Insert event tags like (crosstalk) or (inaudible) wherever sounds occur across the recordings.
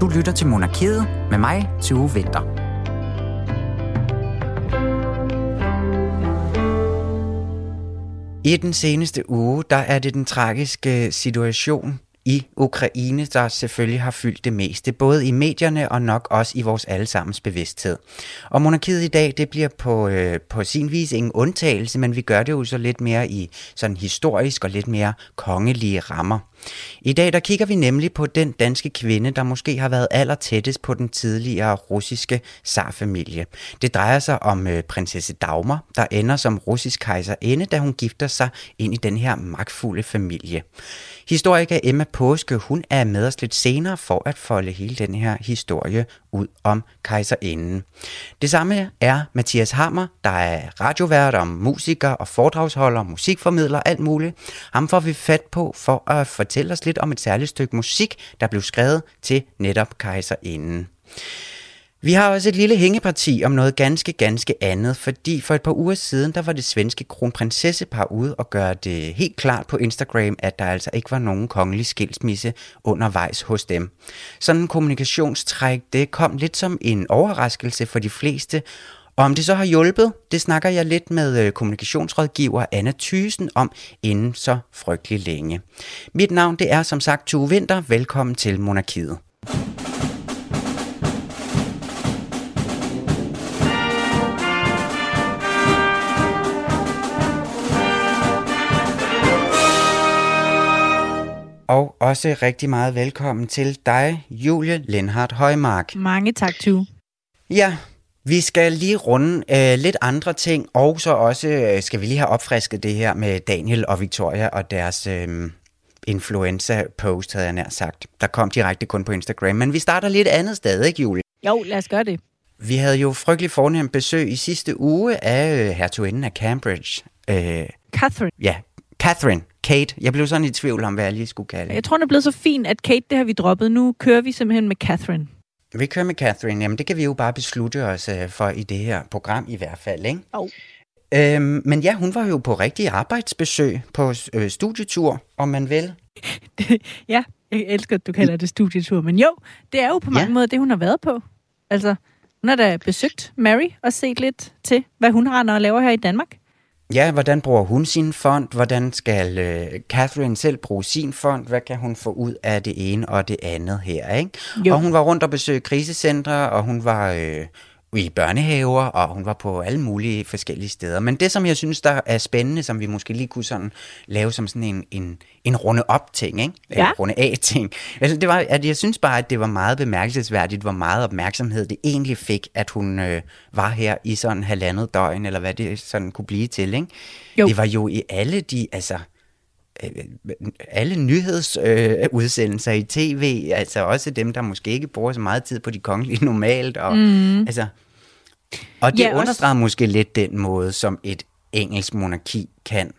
Du lytter til Monarkiet med mig, Tue Vinter. I den seneste uge, der er det den tragiske situation i Ukraine, der selvfølgelig har fyldt det meste, både i medierne og nok også i vores allesammens bevidsthed. Og monarkiet i dag, det bliver på, øh, på sin vis ingen undtagelse, men vi gør det jo så lidt mere i sådan historisk og lidt mere kongelige rammer. I dag der kigger vi nemlig på den danske kvinde, der måske har været allertættest på den tidligere russiske zarfamilie. Det drejer sig om øh, prinsesse Dagmar, der ender som russisk kejserinde, da hun gifter sig ind i den her magtfulde familie. Historiker Emma Påske, hun er med os lidt senere for at folde hele den her historie ud om kejserinden. Det samme er Mathias Hammer, der er radiovært om musiker og foredragsholder, musikformidler, alt muligt. Ham får vi fat på for at fortælle os lidt om et særligt stykke musik, der blev skrevet til netop kejserinden. Vi har også et lille hængeparti om noget ganske, ganske andet, fordi for et par uger siden, der var det svenske kronprinsessepar ude og gøre det helt klart på Instagram, at der altså ikke var nogen kongelig skilsmisse undervejs hos dem. Sådan en kommunikationstræk, det kom lidt som en overraskelse for de fleste, og om det så har hjulpet, det snakker jeg lidt med øh, kommunikationsrådgiver Anna Thysen om inden så frygtelig længe. Mit navn det er som sagt Tue Vinter. Velkommen til Monarkiet. Og også rigtig meget velkommen til dig, Julie Lenhardt Højmark. Mange tak, Tue. Ja, vi skal lige runde øh, lidt andre ting, og så også øh, skal vi lige have opfrisket det her med Daniel og Victoria og deres øh, influenza-post, havde jeg nær sagt. Der kom direkte kun på Instagram, men vi starter lidt andet sted, ikke Julie? Jo, lad os gøre det. Vi havde jo frygtelig fornemt besøg i sidste uge af øh, hertuginden af Cambridge. Øh, Catherine. Ja, Catherine. Kate. Jeg blev sådan i tvivl om, hvad jeg lige skulle kalde Jeg tror, det er blevet så fint, at Kate, det har vi droppet. Nu kører vi simpelthen med Catherine. Vi kører med Catherine. Jamen, det kan vi jo bare beslutte os uh, for i det her program i hvert fald, ikke? Oh. Øhm, men ja, hun var jo på rigtig arbejdsbesøg på øh, studietur, om man vil. (laughs) ja, jeg elsker, at du kalder det studietur, men jo, det er jo på mange ja. måder det, hun har været på. Altså, hun har da besøgt Mary og set lidt til, hvad hun har, når laver her i Danmark. Ja, hvordan bruger hun sin fond? Hvordan skal øh, Catherine selv bruge sin fond? Hvad kan hun få ud af det ene og det andet her? Ikke? Jo. Og hun var rundt og besøgte krisecentre, og hun var øh, i børnehaver, og hun var på alle mulige forskellige steder. Men det, som jeg synes, der er spændende, som vi måske lige kunne sådan lave som sådan en, en, en runde op ting, ikke? Ja. Eller runde af ting. Altså, det var, at jeg synes bare, at det var meget bemærkelsesværdigt, hvor meget opmærksomhed det egentlig fik, at hun øh, var her i sådan halvandet døgn, eller hvad det sådan kunne blive til, ikke? Jo. Det var jo i alle de, altså, alle nyhedsudsendelser øh, i tv, altså også dem, der måske ikke bruger så meget tid på de kongelige (laughs) normalt. Og, mm. altså, og det ja, understreger også... måske lidt den måde, som et engelsk monarki kan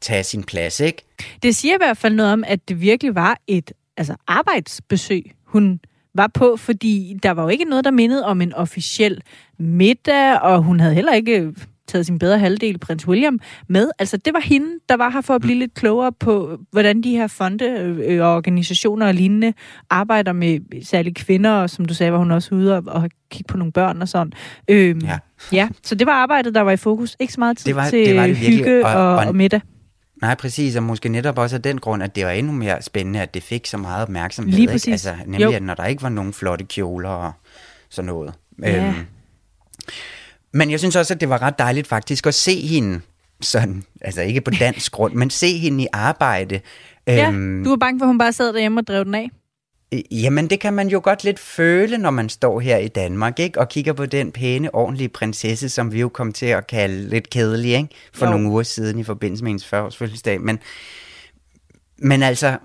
tage sin plads, ikke? Det siger i hvert fald noget om, at det virkelig var et altså, arbejdsbesøg, hun var på, fordi der var jo ikke noget, der mindede om en officiel middag, og hun havde heller ikke taget sin bedre halvdel, prins William, med. Altså, det var hende, der var her for at blive lidt klogere på, hvordan de her fonde, øh, organisationer og lignende arbejder med særligt kvinder, og som du sagde, var hun også ude og, og kigge på nogle børn og sådan. Øhm, ja. ja, så det var arbejdet, der var i fokus. Ikke så meget tid det var, til det var det hygge og, og, og middag. Nej, præcis, og måske netop også af den grund, at det var endnu mere spændende, at det fik så meget opmærksomhed. Lige præcis. Ikke? Altså, nemlig, jo. at når der ikke var nogen flotte kjoler og sådan noget. Ja. Øhm, men jeg synes også, at det var ret dejligt faktisk at se hende, sådan, altså ikke på dansk grund, men se hende i arbejde. Ja, øhm, du var bange for, at hun bare sad derhjemme og drev den af? Jamen, det kan man jo godt lidt føle, når man står her i Danmark, ikke? Og kigger på den pæne, ordentlige prinsesse, som vi jo kom til at kalde lidt kedelig, ikke? For jo. nogle uger siden i forbindelse med hendes 40 fødselsdag. Men, men altså,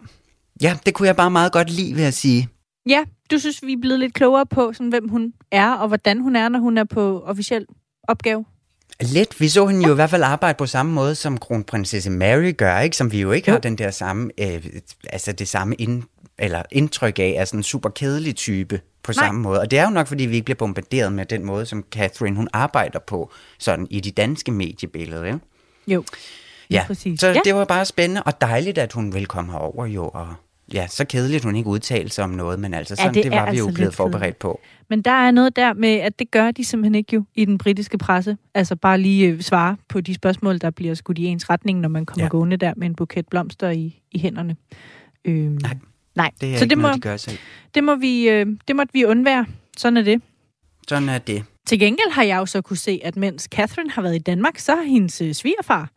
ja, det kunne jeg bare meget godt lide, vil jeg sige. Ja, du synes, vi er blevet lidt klogere på, sådan, hvem hun er, og hvordan hun er, når hun er på officiel opgave? Lidt. Vi så hende jo i hvert fald arbejde på samme måde, som kronprinsesse Mary gør, ikke? Som vi jo ikke jo. har den der samme, øh, altså det samme ind, eller indtryk af, af sådan en super kedelig type på Nej. samme måde. Og det er jo nok, fordi vi ikke bliver bombarderet med den måde, som Catherine hun arbejder på, sådan i de danske mediebilleder, ikke? Jo. Ja, præcis. så ja. det var bare spændende og dejligt, at hun vil komme herover jo og ja, så kedeligt, hun ikke udtalte sig om noget, men altså Ja, sådan, det det, er var vi altså jo blevet forberedt på. Men der er noget der med, at det gør de simpelthen ikke jo i den britiske presse. Altså bare lige øh, svare på de spørgsmål, der bliver skudt i ens retning, når man kommer Ja. ja. gående der med en buket blomster i, i hænderne. Øhm, Nej, nej. Det er så ikke det må, noget, de gør selv. det, må vi, øh, det måtte vi undvære. Sådan er det. Sådan er det. Til gengæld har jeg jo så kunne se, at mens Catherine har været i Danmark, så har hendes øh, svigerfar,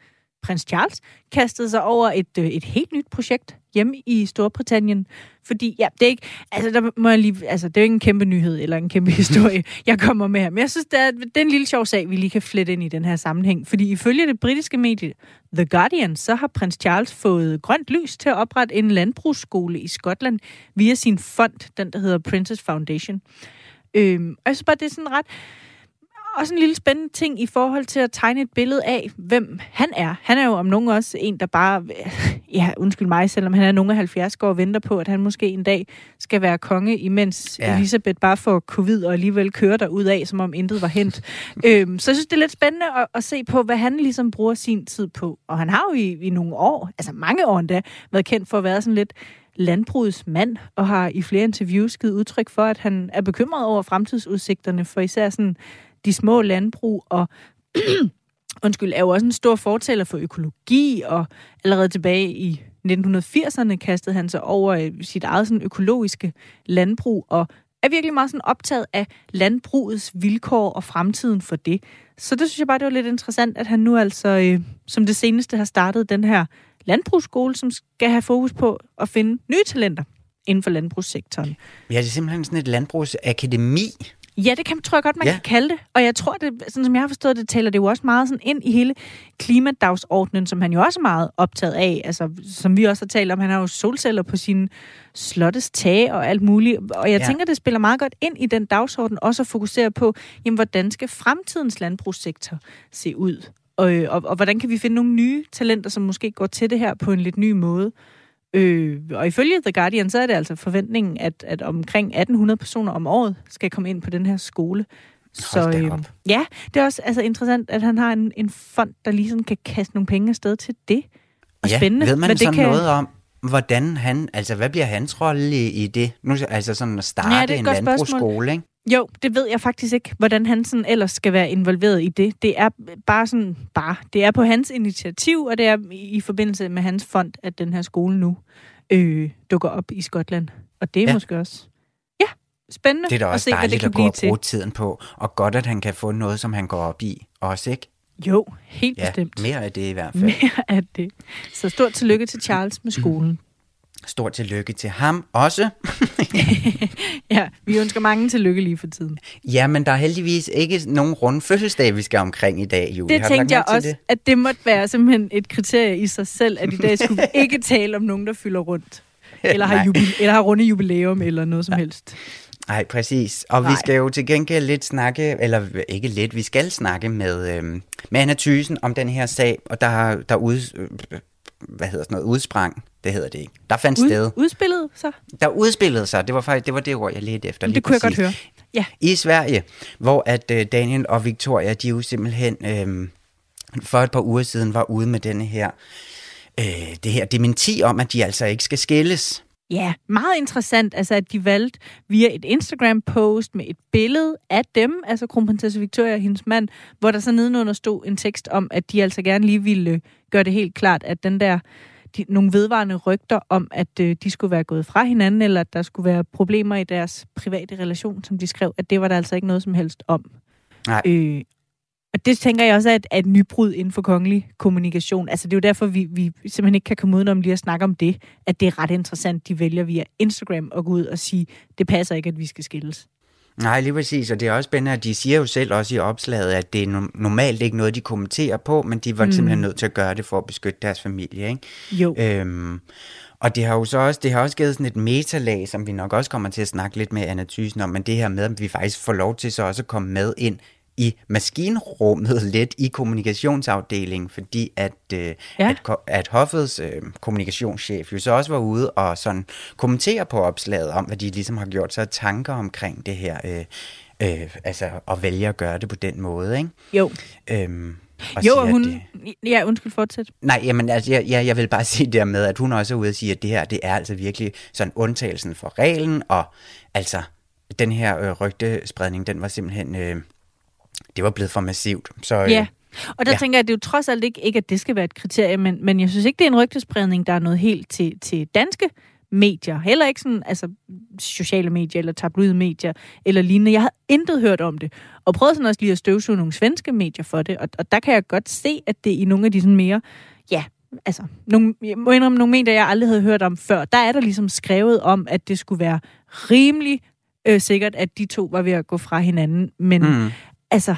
prins Charles, kastet sig over et, øh, et helt nyt projekt hjemme i Storbritannien. Fordi, ja, det er ikke, altså, der må jeg lige, altså, det er jo ikke en kæmpe nyhed eller en kæmpe (laughs) historie, jeg kommer med her. Men jeg synes, det er, det er en lille sjov sag, vi lige kan flette ind i den her sammenhæng. Fordi ifølge det britiske medie The Guardian, så har prins Charles fået grønt lys til at oprette en landbrugsskole i Skotland via sin fond, den der hedder Princess Foundation. Øhm, og jeg synes bare, det er sådan ret også en lille spændende ting i forhold til at tegne et billede af, hvem han er. Han er jo om nogen også en, der bare, (laughs) ja, undskyld mig, selvom han er nogen af 70 år og venter på, at han måske en dag skal være konge, imens Ja. Elisabeth bare får covid og alligevel kører der ud af, som om intet var hent. (laughs) øhm, så jeg synes, det er lidt spændende at, at se på, hvad han ligesom bruger sin tid på. Og han har jo i, i nogle år, altså mange år endda, været kendt for at være sådan lidt landbrugets mand, og har i flere interviews givet udtryk for, at han er bekymret over fremtidsudsigterne for især sådan de små landbrug, og (clears throat) undskyld, er jo også en stor fortaler for økologi, og allerede tilbage i 1980'erne kastede han sig over øh, sit eget sådan økologiske landbrug, og er virkelig meget sådan optaget af landbrugets vilkår og fremtiden for det. Så det synes jeg bare, det var lidt interessant, at han nu altså øh, som det seneste har startet den her landbrugsskole, som skal have fokus på at finde nye talenter inden for landbrugssektoren. Ja, det er simpelthen sådan et landbrugsakademi. Ja, det kan, tror jeg godt, man Ja. kan kalde det. Og jeg tror, det, sådan som jeg har forstået det, taler det jo også meget sådan ind i hele klimadagsordnen, som han jo også er meget optaget af. Altså, som vi også har talt om, han har jo solceller på sine slottes tage og alt muligt. Og jeg Ja. ja. tænker, det spiller meget godt ind i den dagsorden, også at fokusere på, jamen, hvordan skal fremtidens landbrugssektor se ud? Og, øh, og, og hvordan kan vi finde nogle nye talenter, som måske går til det her på en lidt ny måde? Øh, og ifølge The Guardian, så er det altså forventningen, at, at omkring 1800 personer om året skal komme ind på den her skole. Hold da øh, ja, det er også altså, interessant, at han har en, en fond, der lige kan kaste nogle penge afsted til det. Og ja, spændende. ved man hvad så det kan... noget om, hvordan han, altså hvad bliver hans rolle i, i det? Nu, altså sådan at starte Ja, en landbrugsskole, ikke? Jo, det ved jeg faktisk ikke, hvordan han sådan ellers skal være involveret i det. Det er bare sådan, bare, det er på hans initiativ, og det er i forbindelse med hans fond, at den her skole nu øh, dukker op i Skotland. Og det er Ja. måske også, ja, spændende Det er da at også se, hvad det dejligt kan at gå og til. bruge tiden på, og godt, at han kan få noget, som han går op i også, ikke? Jo, helt Ja, bestemt. mere af det i hvert (laughs) fald. Mere af det. Så stort tillykke til Charles med skolen. Stort tillykke til ham også. (laughs) Ja, vi ønsker mange tillykke lige for tiden. Ja, men der er heldigvis ikke nogen runde fødselsdag, vi skal omkring i dag, Julie. Det Har tænkte jeg også, det? at det måtte være simpelthen et kriterie i sig selv, at i dag skulle vi (laughs) ikke tale om nogen, der fylder rundt. Eller har, jubil- eller har runde jubilæum, eller noget som helst. Nej, præcis. Og Nej. vi skal jo til gengæld lidt snakke, eller ikke lidt, vi skal snakke med, øhm, med Anna Thysen om den her sag, og der, der ud, øh, hvad hedder sådan noget, udsprang, det hedder det ikke. Der fandt sted, Ud, udspillet så? der udspillede sig, det var faktisk det, var det ord, jeg ledte efter. lige Det kunne jeg godt præcis. høre. Ja. I Sverige, hvor at øh, Daniel og Victoria, de jo simpelthen øh, for et par uger siden var ude med denne her, øh, det her dementi om, at de altså ikke skal skilles. Ja, meget interessant, altså at de valgte via et Instagram-post med et billede af dem, altså kronprinsesse Victoria og hendes mand, hvor der så nedenunder stod en tekst om, at de altså gerne lige ville øh, gøre det helt klart, at den der de, nogle vedvarende rygter om, at øh, de skulle være gået fra hinanden, eller at der skulle være problemer i deres private relation, som de skrev, at det var der altså ikke noget som helst om. Nej. Øh, og det tænker jeg også er et, er et nybrud inden for kongelig kommunikation. Altså det er jo derfor, vi, vi simpelthen ikke kan komme udenom lige at snakke om det, at det er ret interessant, de vælger via Instagram at gå ud og sige, det passer ikke, at vi skal skilles. Nej, lige præcis, og det er også spændende, at de siger jo selv også i opslaget, at det er no- normalt ikke noget, de kommenterer på, men de var mm. simpelthen nødt til at gøre det for at beskytte deres familie, ikke? Jo. Øhm, og det har jo så også, det har også givet sådan et metalag, som vi nok også kommer til at snakke lidt med Anna Thysen om, men det her med, at vi faktisk får lov til så også at komme med ind i maskinrummet lidt i kommunikationsafdelingen, fordi at, øh, ja. At, at Hoffets øh, kommunikationschef jo så også var ude og sådan kommentere på opslaget om, hvad de ligesom har gjort sig tanker omkring det her, øh, øh, altså at vælge at gøre det på den måde, ikke? Jo. Øhm, Og jo, siger, hun... Det... Ja, undskyld, fortsæt. Nej, jamen, altså, jeg, jeg, jeg vil bare (laughs) sige der med, at hun også er ude og sige, at det her, det er altså virkelig sådan undtagelsen for reglen, og altså, den her øh, rygtespredning, den var simpelthen... Øh, det var blevet for massivt. Så, øh, ja. Og der ja. tænker jeg, at det jo trods alt ikke, ikke, at det skal være et kriterie, men, men jeg synes ikke, det er en rygtespredning, der er noget helt til, til danske medier. Heller ikke sådan, altså, sociale medier eller tabloide medier eller lignende. Jeg har intet hørt om det. Og prøvede sådan også lige at støvsuge nogle svenske medier for det. Og, og der kan jeg godt se, at det i nogle af de sådan mere, ja, altså, nogle, jeg må indrømme nogle medier, jeg aldrig havde hørt om før. Der er der ligesom skrevet om, at det skulle være rimelig øh, sikkert, at de to var ved at gå fra hinanden. Men mm. Altså,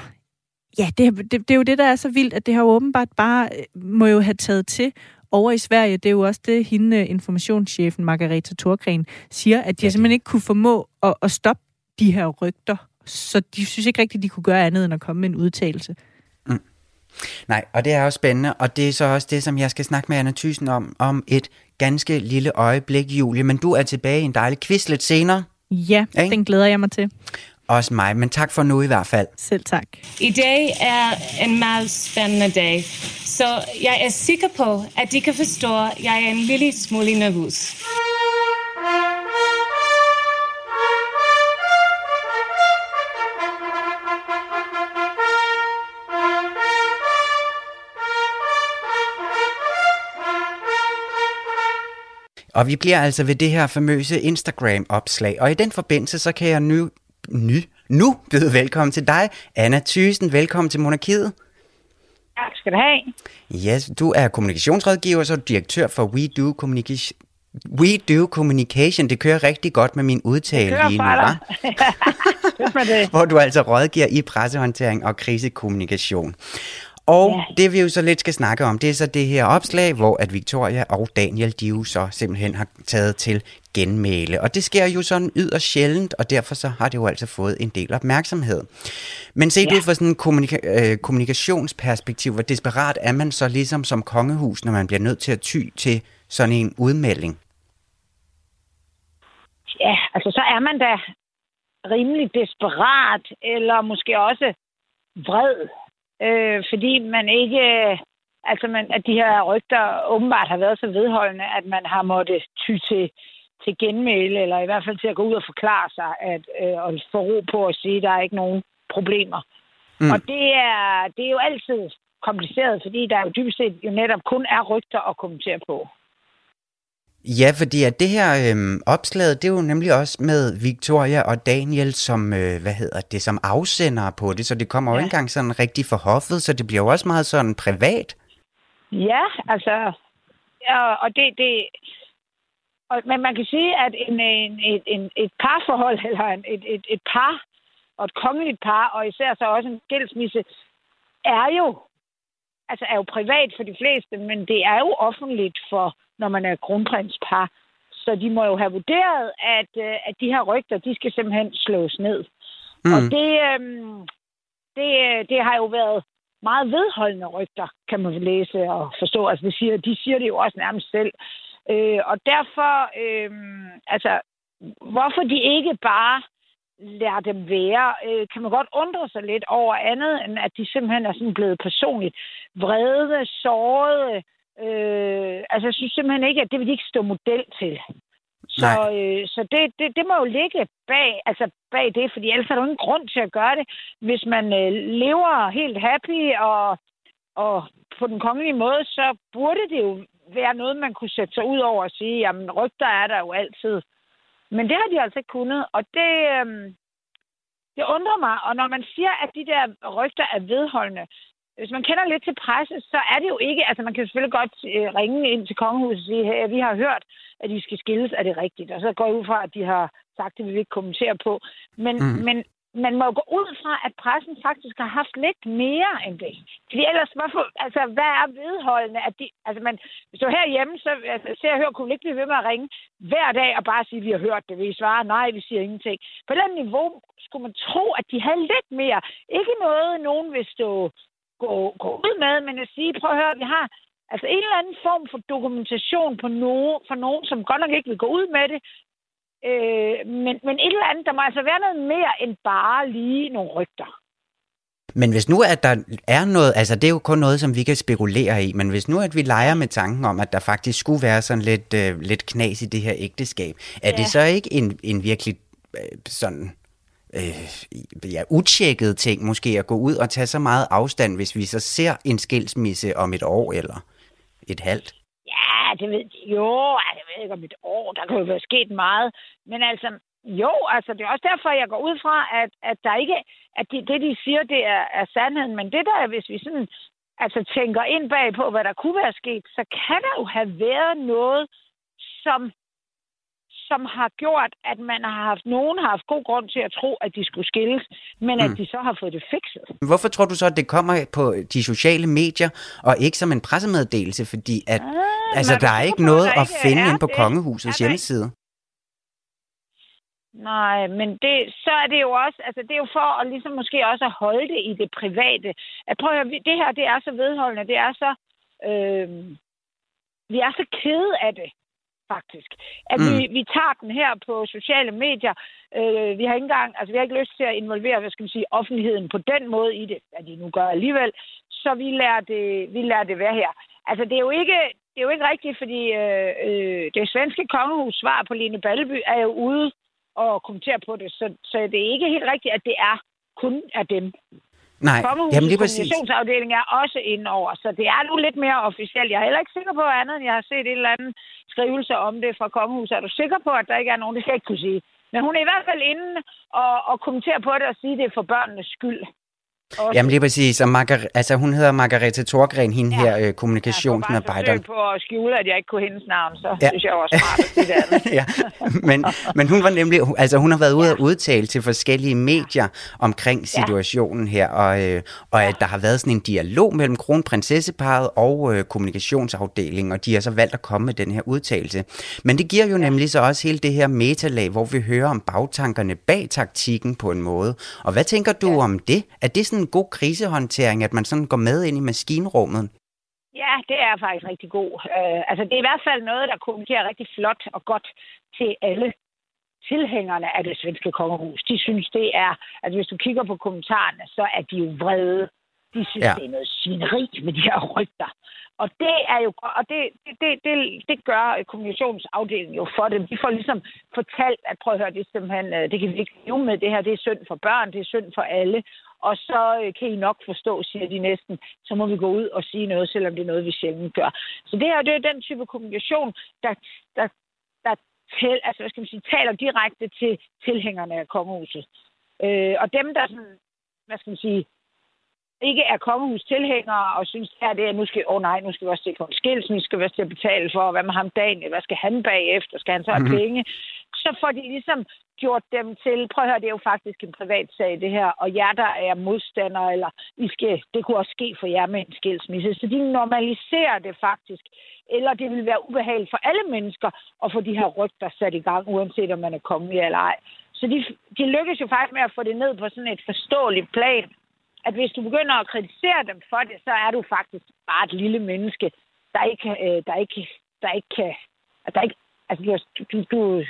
ja, det, det, det er jo det, der er så vildt, at det har åbenbart bare, øh, må jo have taget til over i Sverige. Det er jo også det, hende informationschefen Margareta Thorgren siger, at de ja, simpelthen ikke kunne formå at, at stoppe de her rygter. Så de synes ikke rigtigt, de kunne gøre andet end at komme med en udtalelse. Mm. Nej, og det er også spændende, og det er så også det, som jeg skal snakke med Anna Thyssen om, om et ganske lille øjeblik, Julie. Men du er tilbage i en dejlig quiz lidt senere. Ja, ikke? den glæder jeg mig til. Også mig, men tak for nu i hvert fald. Selv tak. I dag er en meget spændende dag, så jeg er sikker på, at de kan forstå, at jeg er en lille smule nervøs. Og vi bliver altså ved det her famøse Instagram-opslag, og i den forbindelse, så kan jeg nu ny, nu byde velkommen til dig, Anna Thysen. Velkommen til Monarkiet. Tak skal du have. Yes, du er kommunikationsrådgiver, så er du direktør for We Do Communication. We Do Communication, det kører rigtig godt med min udtale lige nu, hva'? (laughs) Hvor du altså rådgiver i pressehåndtering og krisekommunikation. Og ja. det vi jo så lidt skal snakke om, det er så det her opslag, hvor at Victoria og Daniel, de jo så simpelthen har taget til genmæle. Og det sker jo sådan yderst sjældent, og derfor så har det jo altså fået en del opmærksomhed. Men set ja. ud fra sådan en kommunika- øh, kommunikationsperspektiv, hvor desperat er man så ligesom som kongehus, når man bliver nødt til at ty til sådan en udmelding? Ja, altså så er man da rimelig desperat, eller måske også vred øh, fordi man ikke, altså man, at de her rygter åbenbart har været så vedholdende, at man har måttet ty til, til genmæle, eller i hvert fald til at gå ud og forklare sig, at, øh, og få ro på at sige, at der er ikke nogen problemer. Mm. Og det er, det er jo altid kompliceret, fordi der jo dybest set jo netop kun er rygter at kommentere på. Ja, fordi at det her øhm, opslag, det er jo nemlig også med Victoria og Daniel som, øh, hvad hedder det, som afsender på det, så det kommer ja. jo ikke engang sådan rigtig forhoffet, så det bliver jo også meget sådan privat. Ja, altså, ja, og det, det og, men man kan sige, at en, en, et, en, et parforhold, eller en, et, et, et par, og et kongeligt par, og især så også en skilsmisse, er jo altså er jo privat for de fleste, men det er jo offentligt for, når man er kronprinspar. Så de må jo have vurderet, at, øh, at de her rygter, de skal simpelthen slås ned. Mm. Og det, øhm, det, det har jo været meget vedholdende rygter, kan man læse og forstå. Altså, det siger, de siger det jo også nærmest selv. Øh, og derfor, øh, altså, hvorfor de ikke bare lader dem være, øh, kan man godt undre sig lidt over andet, end at de simpelthen er sådan blevet personligt vrede, sårede. Øh, altså, jeg synes simpelthen ikke, at det vil de ikke stå model til. Så, øh, så det, det, det må jo ligge bag, altså bag det, fordi ellers er der ingen grund til at gøre det. Hvis man øh, lever helt happy og, og på den kongelige måde, så burde det jo være noget, man kunne sætte sig ud over og sige, jamen rygter er der jo altid. Men det har de altså ikke kunnet, og det, øh, det undrer mig. Og når man siger, at de der rygter er vedholdende, hvis man kender lidt til presse, så er det jo ikke... Altså, man kan selvfølgelig godt øh, ringe ind til kongehuset og sige, at vi har hørt, at de skal skilles. Er det rigtigt? Og så går jeg ud fra, at de har sagt, at vi vil ikke kommentere på. Men, mm. men man må gå ud fra, at pressen faktisk har haft lidt mere end det. Fordi ellers, hvorfor, altså, hvad er vedholdende? At de, altså, man, hvis du er herhjemme, så altså, ser jeg høre, kunne ikke blive ved med at ringe hver dag og bare sige, at vi har hørt det. Vi svarer, nej, vi siger ingenting. På den niveau skulle man tro, at de havde lidt mere. Ikke noget, nogen vil stå, gå, gå ud med, men at sige, prøv at høre, vi har Altså en eller anden form for dokumentation på nogen, for nogen, som godt nok ikke vil gå ud med det, Øh, men, men et eller andet, der må altså være noget mere end bare lige nogle rygter. Men hvis nu, at der er noget, altså det er jo kun noget, som vi kan spekulere i, men hvis nu, at vi leger med tanken om, at der faktisk skulle være sådan lidt, øh, lidt knas i det her ægteskab, er ja. det så ikke en, en virkelig øh, sådan øh, ja, utjekket ting måske at gå ud og tage så meget afstand, hvis vi så ser en skilsmisse om et år eller et halvt? Ja, det ved jo, jeg ved ikke om et år, der kan jo være sket meget. Men altså, jo, altså det er også derfor, jeg går ud fra, at, at der ikke, at det, det de siger, det er, er sandheden. Men det der, hvis vi sådan altså tænker ind bag på, hvad der kunne være sket, så kan der jo have været noget, som som har gjort, at man har haft, nogen har haft god grund til at tro, at de skulle skilles, men mm. at de så har fået det fikset. Hvorfor tror du så, at det kommer på de sociale medier, og ikke som en pressemeddelelse? Fordi at, ah, altså, der er ikke noget at finde ind på det. kongehusets hjemmeside. Nej, men det, så er det jo også, altså det er jo for at ligesom måske også at holde det i det private. At prøv at høre, det her, det er så vedholdende, det er så, øh, vi er så kede af det faktisk. At mm. vi, vi tager den her på sociale medier. Øh, vi har ikke engang, altså vi har ikke lyst til at involvere, hvad skal man sige, offentligheden på den måde i det, at de nu gør alligevel. Så vi lader det, vi lader det være her. Altså det er jo ikke, det er jo ikke rigtigt, fordi øh, øh, det svenske kongehus svar på Line Balleby er jo ude og kommentere på det. Så, så det er ikke helt rigtigt, at det er kun af dem. Nej, jamen lige præcis. kommunikationsafdeling er også inde over, så det er nu lidt mere officielt. Jeg er heller ikke sikker på andet, end jeg har set et eller andet skrivelse om det fra kongehuset. Er du sikker på, at der ikke er nogen? Det skal jeg ikke kunne sige. Men hun er i hvert fald inde og, og kommentere på det og sige, at det er for børnenes skyld. Også. Jamen lige præcis, og Margar- altså, hun hedder Margareta Thorgren, hende ja. her øh, kommunikationsmedarbejder. Jeg på at skjule, at jeg ikke kunne hendes navn, så ja. synes jeg var smart (laughs) ja. men, men hun var nemlig, altså hun har været ude ja. at udtale til forskellige medier omkring situationen ja. her, og, øh, og ja. at der har været sådan en dialog mellem kronprinsesseparet og øh, kommunikationsafdelingen, og de har så valgt at komme med den her udtalelse. Men det giver jo ja. nemlig så også hele det her metalag, hvor vi hører om bagtankerne bag taktikken på en måde. Og hvad tænker du ja. om det? Er det sådan en god krisehåndtering, at man sådan går med ind i maskinrummet? Ja, det er faktisk rigtig god. Uh, altså, det er i hvert fald noget, der kommunikerer rigtig flot og godt til alle tilhængerne af det svenske kongehus. De synes, det er... Altså, hvis du kigger på kommentarerne, så er de jo vrede. De synes, ja. det er noget svineri med de her rygter. Og det er jo og det, det, det, det gør kommunikationsafdelingen jo for dem. De får ligesom fortalt, at prøv at høre, det simpelthen, øh, det kan vi ikke leve med det her, det er synd for børn, det er synd for alle. Og så øh, kan I nok forstå, siger de næsten, så må vi gå ud og sige noget, selvom det er noget, vi sjældent gør. Så det her det er den type kommunikation, der, der, der tæl, altså, hvad skal man sige, taler direkte til tilhængerne af kongehuset. Øh, og dem, der sådan, hvad skal man sige, ikke er kongehus tilhængere og synes, at det er, nu skal, oh nej, nu skal vi også se på en skilsmisse, skal vi også til at betale for, hvad med ham dagen, hvad skal han bagefter, skal han så have mm-hmm. penge? Så får de ligesom gjort dem til, prøv at høre, det er jo faktisk en privat sag, det her, og jer, der er modstandere, eller I skal, det kunne også ske for jer med en skilsmisse. Så de normaliserer det faktisk. Eller det vil være ubehageligt for alle mennesker at få de her rygter sat i gang, uanset om man er kommet eller ej. Så de, de lykkes jo faktisk med at få det ned på sådan et forståeligt plan, at hvis du begynder at kritisere dem for det, så er du faktisk bare et lille menneske, der ikke, øh, der ikke, der ikke kan, der ikke, altså du, du,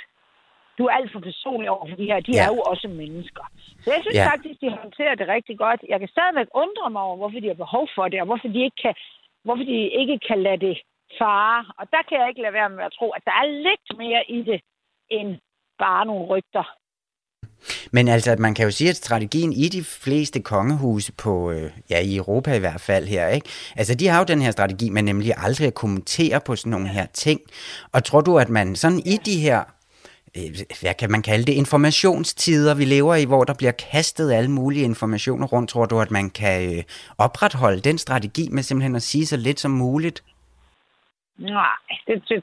du er alt for personlig over for de her. De ja. er jo også mennesker. Så jeg synes ja. faktisk, de håndterer det rigtig godt. Jeg kan stadigvæk undre mig over, hvorfor de har behov for det, og hvorfor de ikke kan, hvorfor de ikke kan lade det fare. Og der kan jeg ikke lade være med at tro, at der er lidt mere i det, end bare nogle rygter. Men altså, man kan jo sige, at strategien i de fleste kongehuse på, øh, ja, i Europa i hvert fald her, ikke? Altså, de har jo den her strategi med nemlig aldrig at kommentere på sådan nogle her ting. Og tror du, at man sådan i de her hvad kan man kalde det, informationstider, vi lever i, hvor der bliver kastet alle mulige informationer rundt, tror du, at man kan øh, opretholde den strategi med simpelthen at sige så lidt som muligt? Nej, det, det,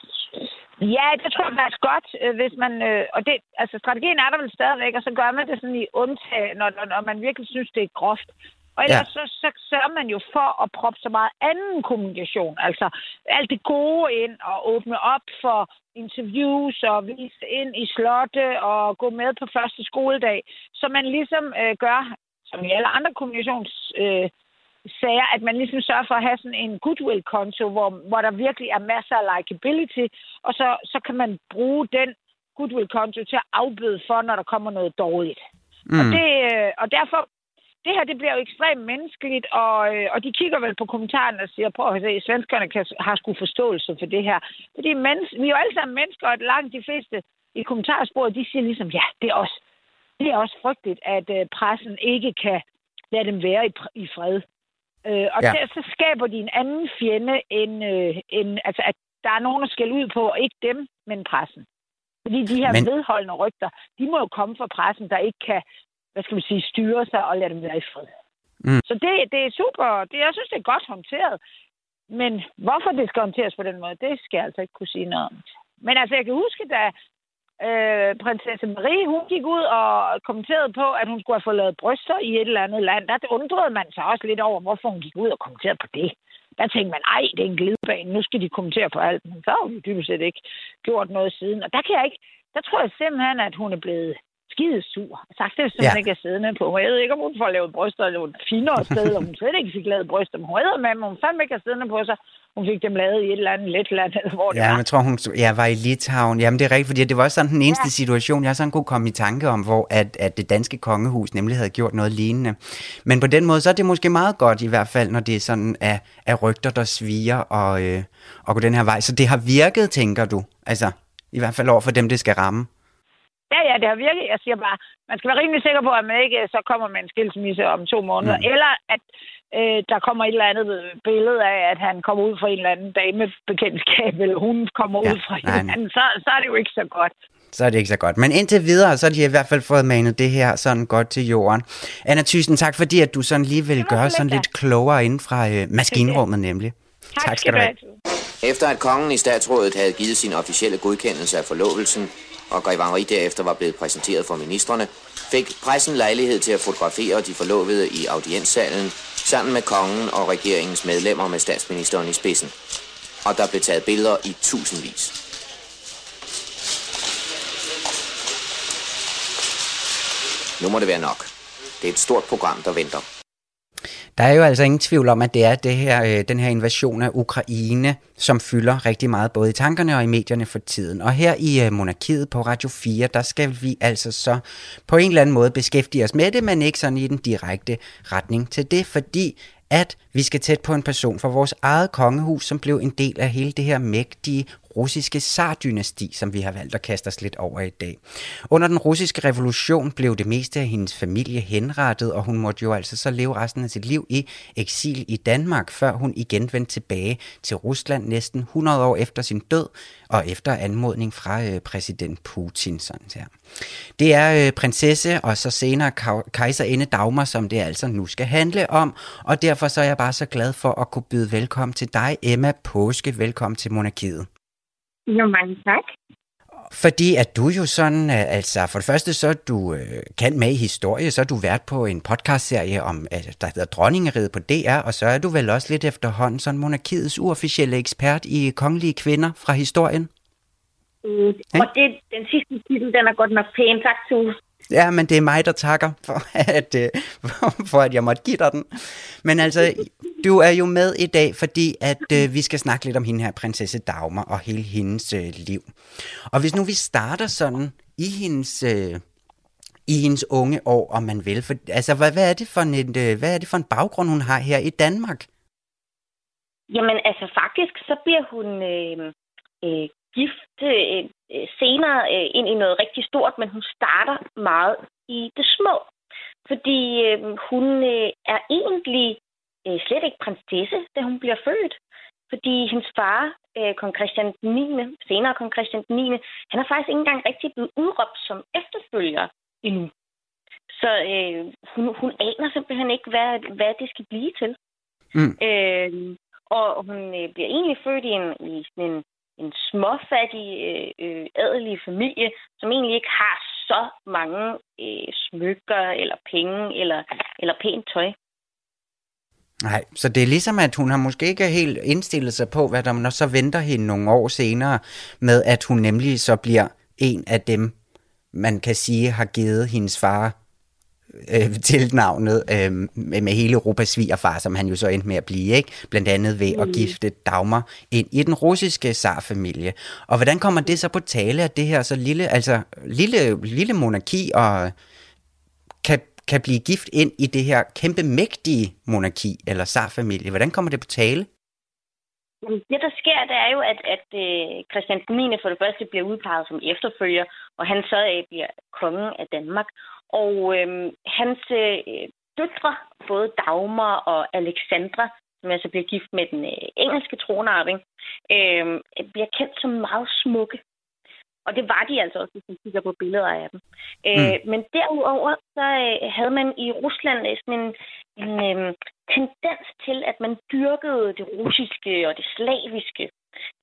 ja, det tror jeg faktisk godt, øh, hvis man, og det, altså strategien er der vel stadigvæk, og så gør man det sådan i undtag, når, når man virkelig synes, det er groft. Og ellers ja. så, så sørger man jo for at proppe så meget anden kommunikation. Altså alt det gode ind og åbne op for interviews og vise ind i slotte og gå med på første skoledag. Så man ligesom øh, gør, som i alle andre kommunikations... Øh, sager, at man ligesom sørger for at have sådan en goodwill-konto, hvor, hvor der virkelig er masser af likability, og så, så kan man bruge den goodwill-konto til at afbøde for, når der kommer noget dårligt. Mm. Og, det, øh, og derfor det her det bliver jo ekstremt menneskeligt, og, øh, og de kigger vel på kommentarerne og siger, prøv at se, svenskerne kan, har sgu forståelse for det her. Fordi mens, vi er jo alle sammen mennesker, og langt de fleste i kommentarsporet, de siger ligesom, ja, det er også, det er også frygteligt, at øh, pressen ikke kan lade dem være i, i fred. Øh, og ja. der, så skaber de en anden fjende, end, øh, end altså, at der er nogen, der skal ud på, ikke dem, men pressen. Fordi de her men... vedholdende rygter, de må jo komme fra pressen, der ikke kan, hvad skal man sige, styre sig og lade dem være i fred. Mm. Så det, det er super. Det, jeg synes, det er godt håndteret. Men hvorfor det skal håndteres på den måde, det skal jeg altså ikke kunne sige noget om. Men altså, jeg kan huske, da øh, prinsesse Marie, hun gik ud og kommenterede på, at hun skulle have fået lavet bryster i et eller andet land. Der undrede man sig også lidt over, hvorfor hun gik ud og kommenterede på det. Der tænkte man, ej, det er en glidebane, nu skal de kommentere på alt. Men så har hun dybest set ikke gjort noget siden. Og der kan jeg ikke, der tror jeg simpelthen, at hun er blevet skide sur. Sagt det, som ja. ikke er siddende på. Jeg ved ikke, om hun får lavet bryster eller et finere sted, og hun slet ikke fik lavet bryster. Men hun havde med, men hun fandme ikke er siddende på sig. Hun fik dem lavet i et eller andet Letland, eller hvor det ja, var. jeg tror, hun ja, var i Litauen. Jamen, det er rigtigt, fordi det var sådan den eneste ja. situation, jeg sådan kunne komme i tanke om, hvor at, at det danske kongehus nemlig havde gjort noget lignende. Men på den måde, så er det måske meget godt i hvert fald, når det er sådan af, af rygter, der sviger og, øh, og gå den her vej. Så det har virket, tænker du? Altså, i hvert fald over for dem, det skal ramme. Ja, ja, det har virket. Jeg siger bare, man skal være rimelig sikker på, at man ikke så kommer med en skilsmisse om to måneder. Mm. Eller at øh, der kommer et eller andet billede af, at han kommer ud fra en eller anden damebekendtskab, eller hun kommer ja, ud fra en eller anden. Så, så er det jo ikke så godt så er det ikke så godt. Men indtil videre, så har de i hvert fald fået manet det her sådan godt til jorden. Anna Thyssen, tak fordi, at du sådan lige vil gøre sådan lidt klogere inden fra øh, maskinrummet nemlig. Tak, tak skal du have. Efter at kongen i statsrådet havde givet sin officielle godkendelse af forlovelsen, og Grevangeri derefter var blevet præsenteret for ministerne, fik pressen lejlighed til at fotografere de forlovede i audienssalen sammen med kongen og regeringens medlemmer med statsministeren i spidsen. Og der blev taget billeder i tusindvis. Nu må det være nok. Det er et stort program, der venter. Der er jo altså ingen tvivl om, at det er det her, øh, den her invasion af Ukraine, som fylder rigtig meget både i tankerne og i medierne for tiden. Og her i øh, Monarkiet på Radio 4, der skal vi altså så på en eller anden måde beskæftige os med det, men ikke sådan i den direkte retning til det, fordi at vi skal tæt på en person fra vores eget kongehus, som blev en del af hele det her mægtige russiske zar-dynasti, som vi har valgt at kaste os lidt over i dag. Under den russiske revolution blev det meste af hendes familie henrettet, og hun måtte jo altså så leve resten af sit liv i eksil i Danmark, før hun igen vendte tilbage til Rusland næsten 100 år efter sin død, og efter anmodning fra øh, præsident Putin. Sådan her. Det er øh, prinsesse og så senere kejserinde Dagmar, som det altså nu skal handle om, og derfor så er jeg bare så glad for at kunne byde velkommen til dig, Emma Påske. Velkommen til Monarkiet. Jo, mange tak. Fordi at du jo sådan, øh, altså for det første så du øh, kan med i historie, så er du været på en podcastserie om, der hedder Dronningeriet på DR, og så er du vel også lidt efterhånden sådan monarkiets uofficielle ekspert i kongelige kvinder fra historien. Mm, og det, den sidste titel, den er godt nok pæn, tak til Ja, men det er mig, der takker for, (laughs) at, øh, for, at jeg måtte give dig den. Men altså, du er jo med i dag, fordi at øh, vi skal snakke lidt om hende her, prinsesse Dagmar, og hele hendes øh, liv. Og hvis nu vi starter sådan i hendes... Øh, i hendes unge år, om man vil. For, altså, hvad, hvad, er det for en, øh, hvad er det for en baggrund, hun har her i Danmark? Jamen, altså faktisk, så bliver hun øh, øh, gift øh, øh, senere øh, ind i noget rigtig stort, men hun starter meget i det små. Fordi øh, hun øh, er egentlig øh, slet ikke prinsesse, da hun bliver født. Fordi hendes far, øh, kong Christian 9., senere kong Christian 9., han er faktisk ikke engang rigtig blevet udråbt som efterfølger endnu. Så øh, hun, hun aner simpelthen ikke, hvad, hvad det skal blive til. Mm. Øh, og hun øh, bliver egentlig født i, en, i en en småfattig øh, øh adelig familie, som egentlig ikke har så mange øh, smykker eller penge eller, eller pænt tøj. Nej, så det er ligesom, at hun har måske ikke helt indstillet sig på, hvad der så venter hende nogle år senere, med at hun nemlig så bliver en af dem, man kan sige har givet hendes far øh, tilnavnet øh, med hele Europas svigerfar, som han jo så endte med at blive, ikke? blandt andet ved mm. at gifte Dagmar ind i den russiske zarfamilie. Og hvordan kommer det så på tale, at det her så lille, altså lille, lille monarki og kan, kan blive gift ind i det her kæmpe mægtige monarki, eller zarfamilie. Hvordan kommer det på tale? Jamen, det, der sker, det er jo, at, at uh, Christian 9. for det første bliver udpeget som efterfølger, og han så bliver kongen af Danmark. Og uh, hans uh, døtre, både Dagmar og Alexandra, som altså bliver gift med den uh, engelske tronarving, uh, bliver kendt som meget smukke. Og det var de altså også, hvis man kigger på billeder af dem. Mm. Øh, men derudover, så øh, havde man i Rusland sådan en, en øh, tendens til, at man dyrkede det russiske og det slaviske.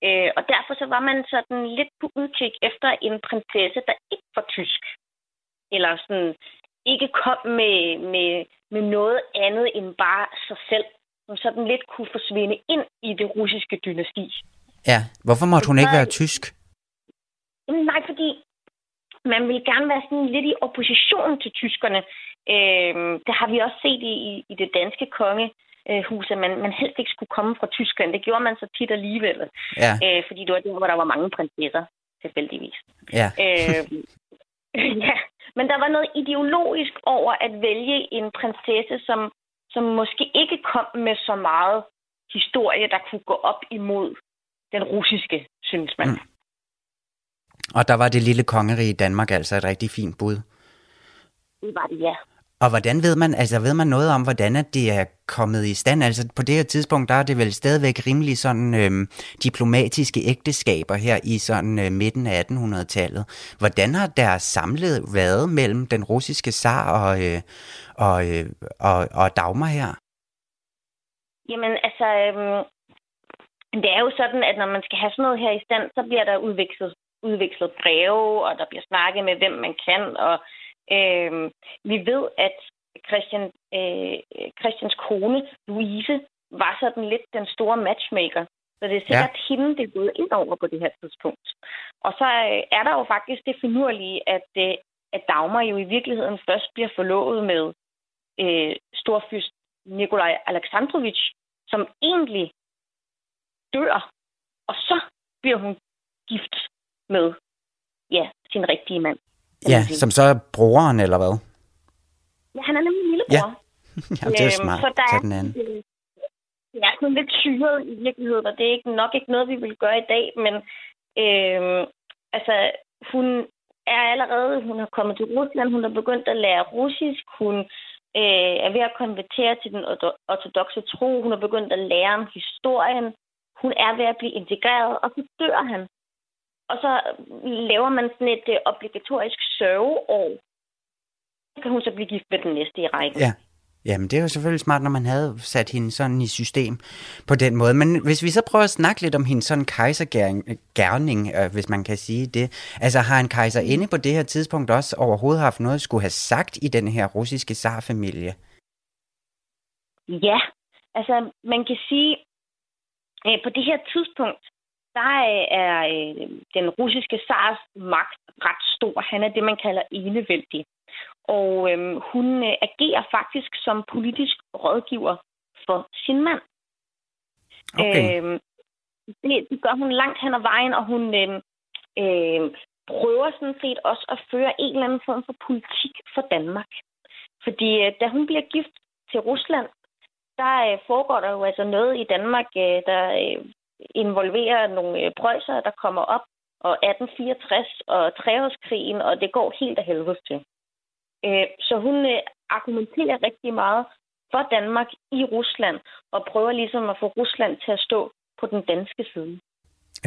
Øh, og derfor så var man sådan lidt på udkig efter en prinsesse, der ikke var tysk. Eller sådan ikke kom med, med, med noget andet end bare sig selv. Som sådan lidt kunne forsvinde ind i det russiske dynasti. Ja, hvorfor måtte hun ikke være tysk? Nej, fordi man vil gerne være sådan lidt i opposition til tyskerne. Øh, det har vi også set i, i det danske kongehus, at man, man helst ikke skulle komme fra Tyskland. Det gjorde man så tit alligevel. Ja. Øh, fordi det var der, hvor der var mange prinsesser, tilfældigvis. Ja. øh, (laughs) (laughs) ja. Men der var noget ideologisk over at vælge en prinsesse, som, som måske ikke kom med så meget historie, der kunne gå op imod den russiske, synes man. Mm. Og der var det lille kongerige i Danmark altså et rigtig fint bud. Det var det, ja. Og hvordan ved man, altså ved man noget om, hvordan at det er kommet i stand? Altså på det her tidspunkt, der er det vel stadigvæk rimelig sådan øhm, diplomatiske ægteskaber her i sådan øh, midten af 1800-tallet. Hvordan har der samlet været mellem den russiske zar og, øh, og, øh, og, og Dagmar her? Jamen altså, øhm, det er jo sådan, at når man skal have sådan noget her i stand, så bliver der udvekslet udvekslet breve, og der bliver snakket med, hvem man kan. Og øh, vi ved, at Christian, øh, Christians kone, Louise, var sådan lidt den store matchmaker. Så det er sikkert ja. hende, det er gået ind over på det her tidspunkt. Og så øh, er der jo faktisk det finurlige, at, øh, at Dagmar jo i virkeligheden først bliver forlovet med øh, storfyrst Nikolaj Alexandrovich, som egentlig dør, og så bliver hun gift med ja, sin rigtige mand. Ja, som så er broren, eller hvad? Ja, han er nemlig lillebror. Ja, (laughs) ja det er øhm, smart. Så der er, den anden. Det er sådan lidt syret i virkeligheden, og det er ikke, nok ikke noget, vi vil gøre i dag, men øhm, altså, hun er allerede, hun har kommet til Rusland, hun har begyndt at lære russisk, hun øh, er ved at konvertere til den ortodoxe tro, hun har begyndt at lære om historien, hun er ved at blive integreret, og så dør han og så laver man sådan et øh, obligatorisk sørgeår. Så kan hun så blive gift med den næste i rækken. Ja. Jamen, det er jo selvfølgelig smart, når man havde sat hende sådan i system på den måde. Men hvis vi så prøver at snakke lidt om hendes sådan kejsergærning, øh, hvis man kan sige det. Altså, har en kejser inde på det her tidspunkt også overhovedet haft noget, skulle have sagt i den her russiske zarfamilie? Ja, altså man kan sige, at på det her tidspunkt, der er øh, den russiske zars magt ret stor. Han er det, man kalder enevældig. Og øhm, hun øh, agerer faktisk som politisk rådgiver for sin mand. Okay. Øhm, det, det gør hun langt hen ad vejen, og hun øh, øh, prøver sådan set også at føre en eller anden form for politik for Danmark. Fordi øh, da hun bliver gift til Rusland, der øh, foregår der jo altså noget i Danmark, øh, der øh, involverer nogle øh, prøjser, der kommer op, og 1864 og treårskrigen, og det går helt af helvede til. Øh, så hun øh, argumenterer rigtig meget for Danmark i Rusland, og prøver ligesom at få Rusland til at stå på den danske side.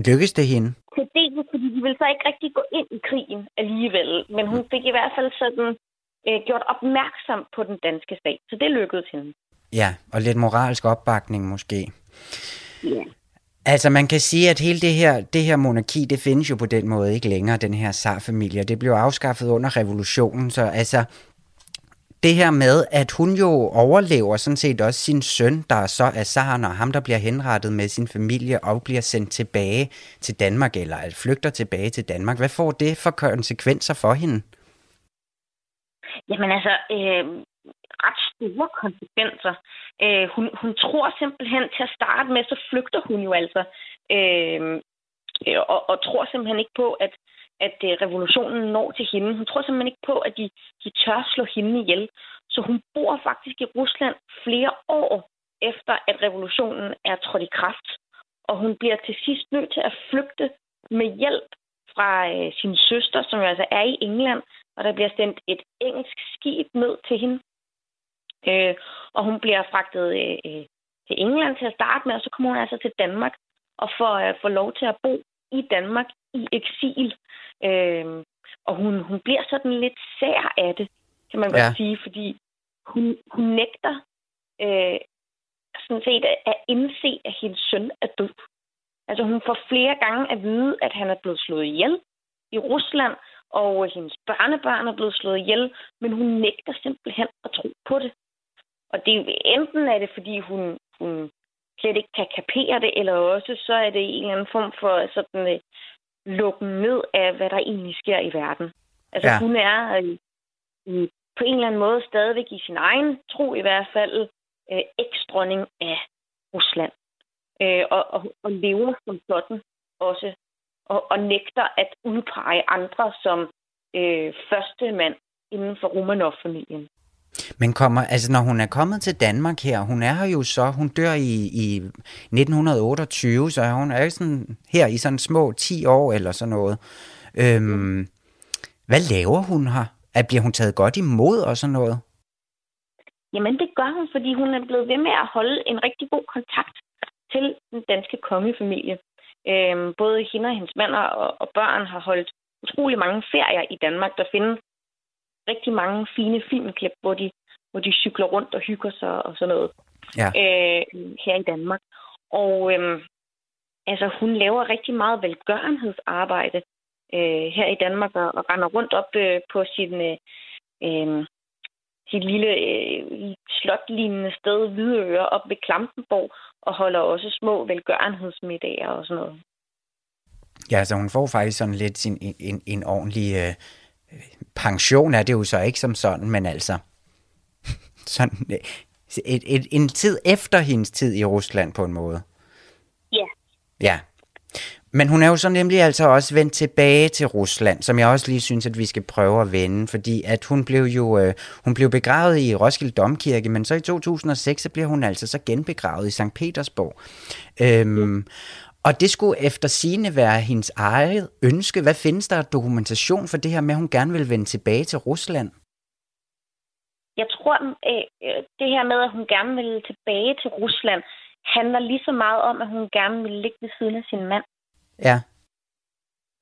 Lykkes det hende? Til det, fordi de ville så ikke rigtig gå ind i krigen alligevel, men hun fik i hvert fald sådan øh, gjort opmærksom på den danske stat, så det lykkedes hende. Ja, og lidt moralsk opbakning måske. Ja. Altså man kan sige, at hele det her, det her monarki, det findes jo på den måde ikke længere, den her zarfamilie. Det blev afskaffet under revolutionen, så altså det her med, at hun jo overlever sådan set også sin søn, der så er zaren, og ham, der bliver henrettet med sin familie og bliver sendt tilbage til Danmark, eller flygter tilbage til Danmark. Hvad får det for konsekvenser for hende? Jamen altså, øh, ret store konsekvenser. Øh, hun, hun tror simpelthen til at starte med, så flygter hun jo altså. Øh, og, og tror simpelthen ikke på, at, at øh, revolutionen når til hende. Hun tror simpelthen ikke på, at de, de tør slå hende ihjel. Så hun bor faktisk i Rusland flere år efter, at revolutionen er trådt i kraft. Og hun bliver til sidst nødt til at flygte med hjælp fra øh, sin søster, som jo altså er i England, og der bliver sendt et engelsk skib ned til hende. Øh, og hun bliver fragtet øh, øh, til England til at starte med, og så kommer hun altså til Danmark og får, øh, får lov til at bo i Danmark i eksil. Øh, og hun, hun bliver sådan lidt sær af det, kan man ja. godt sige, fordi hun, hun nægter øh, sådan set at, at indse, at hendes søn er død. Altså hun får flere gange at vide, at han er blevet slået ihjel i Rusland, og hendes børnebørn er blevet slået ihjel, men hun nægter simpelthen at tro på det. Og det enten er det, fordi hun, hun slet ikke kan kapere det, eller også så er det en eller anden form for sådan uh, lukken ned af, hvad der egentlig sker i verden. Altså ja. hun er uh, på en eller anden måde stadigvæk i sin egen tro i hvert fald uh, ekstronning af Rusland. Uh, og, og, og lever som sådan også. Og, og nægter at udpege andre som uh, første mand inden for Romanov-familien. Men kommer, altså når hun er kommet til Danmark her, hun er her jo så, hun dør i, i 1928, så hun er jo sådan her i sådan små 10 år eller sådan noget. Øhm, hvad laver hun her? At bliver hun taget godt imod og sådan noget? Jamen det gør hun, fordi hun er blevet ved med at holde en rigtig god kontakt til den danske kongefamilie. Øhm, både hende og hendes mænd og, og børn har holdt utrolig mange ferier i Danmark. Der findes rigtig mange fine filmklip, hvor de, hvor de cykler rundt og hygger sig og sådan noget ja. øh, her i Danmark. Og øh, altså, hun laver rigtig meget velgørenhedsarbejde øh, her i Danmark og, og render rundt op øh, på sin, øh, øh, sit lille øh, slotlignende sted, Hvidøre, op ved Klampenborg, og holder også små velgørenhedsmiddage og sådan noget. Ja, så hun får faktisk sådan lidt sin, en, en ordentlig øh, pension er det jo så ikke som sådan, men altså sådan et, et, en tid efter hendes tid i Rusland på en måde. Ja. Ja. Men hun er jo så nemlig altså også vendt tilbage til Rusland, som jeg også lige synes, at vi skal prøve at vende, fordi at hun blev jo øh, hun blev begravet i Roskilde Domkirke, men så i 2006 så bliver hun altså så genbegravet i St. Petersborg. Øhm, ja. Og det skulle efter sine være hendes eget ønske. Hvad findes der dokumentation for det her med, at hun gerne vil vende tilbage til Rusland? Jeg tror, øh, øh, det her med, at hun gerne vil tilbage til Rusland, handler lige så meget om, at hun gerne vil ligge ved siden af sin mand. Ja.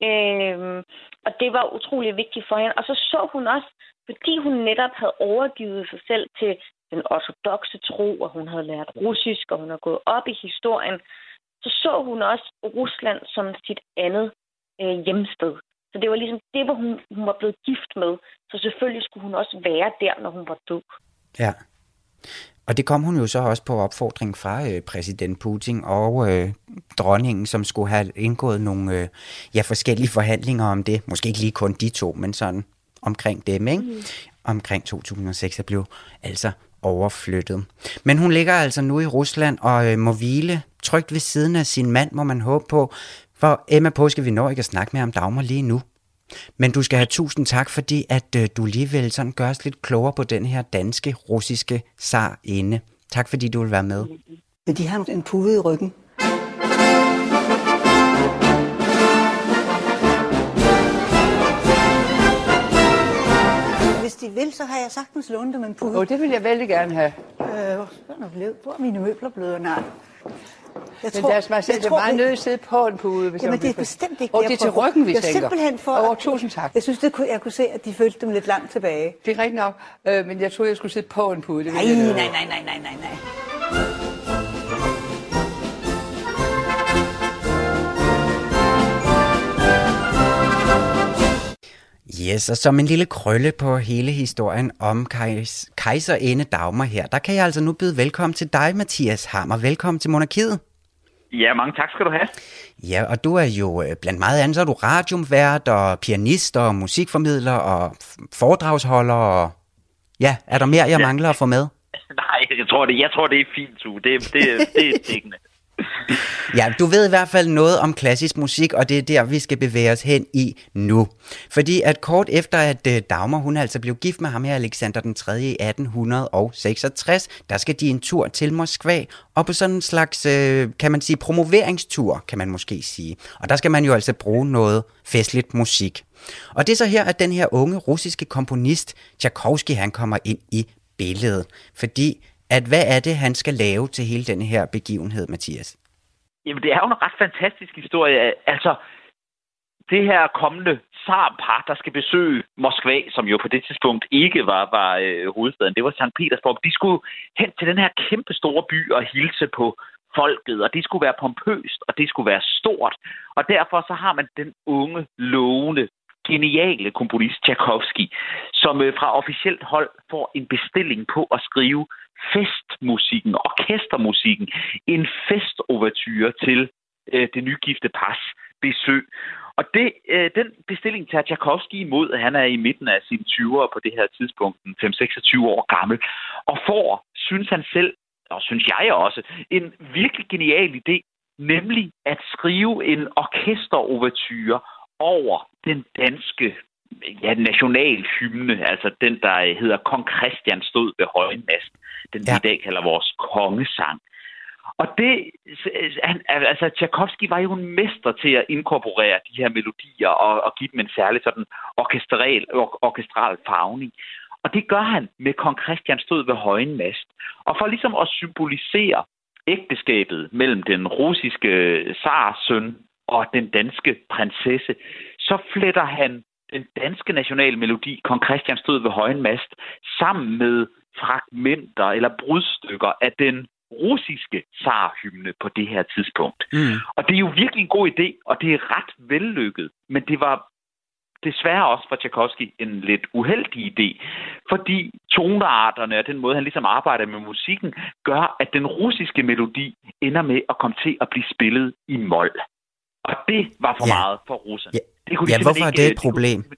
Øhm, og det var utrolig vigtigt for hende. Og så så hun også, fordi hun netop havde overgivet sig selv til den ortodoxe tro, og hun havde lært russisk, og hun har gået op i historien, så så hun også Rusland som sit andet øh, hjemsted. Så det var ligesom det, hvor hun, hun var blevet gift med. Så selvfølgelig skulle hun også være der, når hun var død. Ja. Og det kom hun jo så også på opfordring fra øh, præsident Putin og øh, dronningen, som skulle have indgået nogle øh, ja, forskellige forhandlinger om det. Måske ikke lige kun de to, men sådan omkring dem, ikke? Mm. Omkring 2006 er blev altså overflyttet. Men hun ligger altså nu i Rusland og øh, må hvile trygt ved siden af sin mand, må man håbe på. For Emma Påske, vi når ikke at snakke med om Dagmar lige nu. Men du skal have tusind tak, fordi at øh, du alligevel sådan gør os lidt klogere på den her danske, russiske inde. Tak fordi du vil være med. De har en pude i ryggen. De vil, så har jeg sagtens lånt dem en pude. Oh, det vil jeg vældig gerne have. Øh, hvor er mine møbler blevet? Nej. Jeg tror, men deres majestæt er meget nødt til at sidde på en pude. Hvis jamen, det er bestemt ikke Og det er til ryggen, vi jeg tænker. simpelthen for... Åh, oh, tusind tak. Jeg synes, det kunne, jeg kunne se, at de følte dem lidt langt tilbage. Det er rigtigt nok, øh, men jeg troede, jeg skulle sidde på en pude. Det nej, nej, nej, nej, nej, nej, nej. Yes, og som en lille krølle på hele historien om kejs, kejserinde Dagmar her, der kan jeg altså nu byde velkommen til dig, Mathias Hammer. Velkommen til Monarkiet. Ja, mange tak skal du have. Ja, og du er jo øh, blandt meget andet, så er du radiumvært og pianist og musikformidler og foredragsholder og... Ja, er der mere, jeg ja. mangler at få med? (laughs) Nej, jeg tror, det, jeg tror, det er fint, du. Det, det, det er (laughs) dækkende. Ja, du ved i hvert fald noget om klassisk musik, og det er der, vi skal bevæge os hen i nu. Fordi at kort efter, at øh, Dagmar, hun altså blev gift med ham her, Alexander den 3. i 1866, der skal de en tur til Moskva, og på sådan en slags, øh, kan man sige, promoveringstur, kan man måske sige. Og der skal man jo altså bruge noget festligt musik. Og det er så her, at den her unge russiske komponist, Tchaikovsky, han kommer ind i billedet. Fordi, at hvad er det, han skal lave til hele den her begivenhed, Mathias? Jamen, det er jo en ret fantastisk historie. Altså, det her kommende zarpar, der skal besøge Moskva, som jo på det tidspunkt ikke var, var øh, hovedstaden, det var St. Petersborg. De skulle hen til den her kæmpe store by og hilse på folket, og det skulle være pompøst, og det skulle være stort. Og derfor så har man den unge, lovende, geniale komponist Tchaikovsky, som øh, fra officielt hold får en bestilling på at skrive festmusikken, orkestermusikken, en festovertyre til øh, det nygifte pas besøg. Og det, øh, den bestilling tager Tchaikovsky imod. Han er i midten af sine 20'ere på det her tidspunkt, 5-26 år gammel, og får, synes han selv, og synes jeg også, en virkelig genial idé, nemlig at skrive en orkesterovertyre over den danske ja, nationalhymne, altså den, der hedder Kong Christian stod ved højmast, den ja. vi i dag kalder vores kongesang. Og det, han, altså Tchaikovsky var jo en mester til at inkorporere de her melodier og, og give dem en særlig sådan orkestral, or, orkestral farvning. Og det gør han med kong Christian stod ved højen mast. Og for ligesom at symbolisere ægteskabet mellem den russiske zarsøn og den danske prinsesse, så fletter han den danske nationalmelodi, Kong Christian stod ved højen mast, sammen med fragmenter eller brudstykker af den russiske zarhymne på det her tidspunkt. Mm. Og det er jo virkelig en god idé, og det er ret vellykket. Men det var desværre også for Tchaikovsky en lidt uheldig idé, fordi tonearterne og den måde, han ligesom arbejder med musikken, gør, at den russiske melodi ender med at komme til at blive spillet i mol. Og det var for ja. meget for russerne. Ja, det kunne de ja hvorfor ikke, er det et problem? De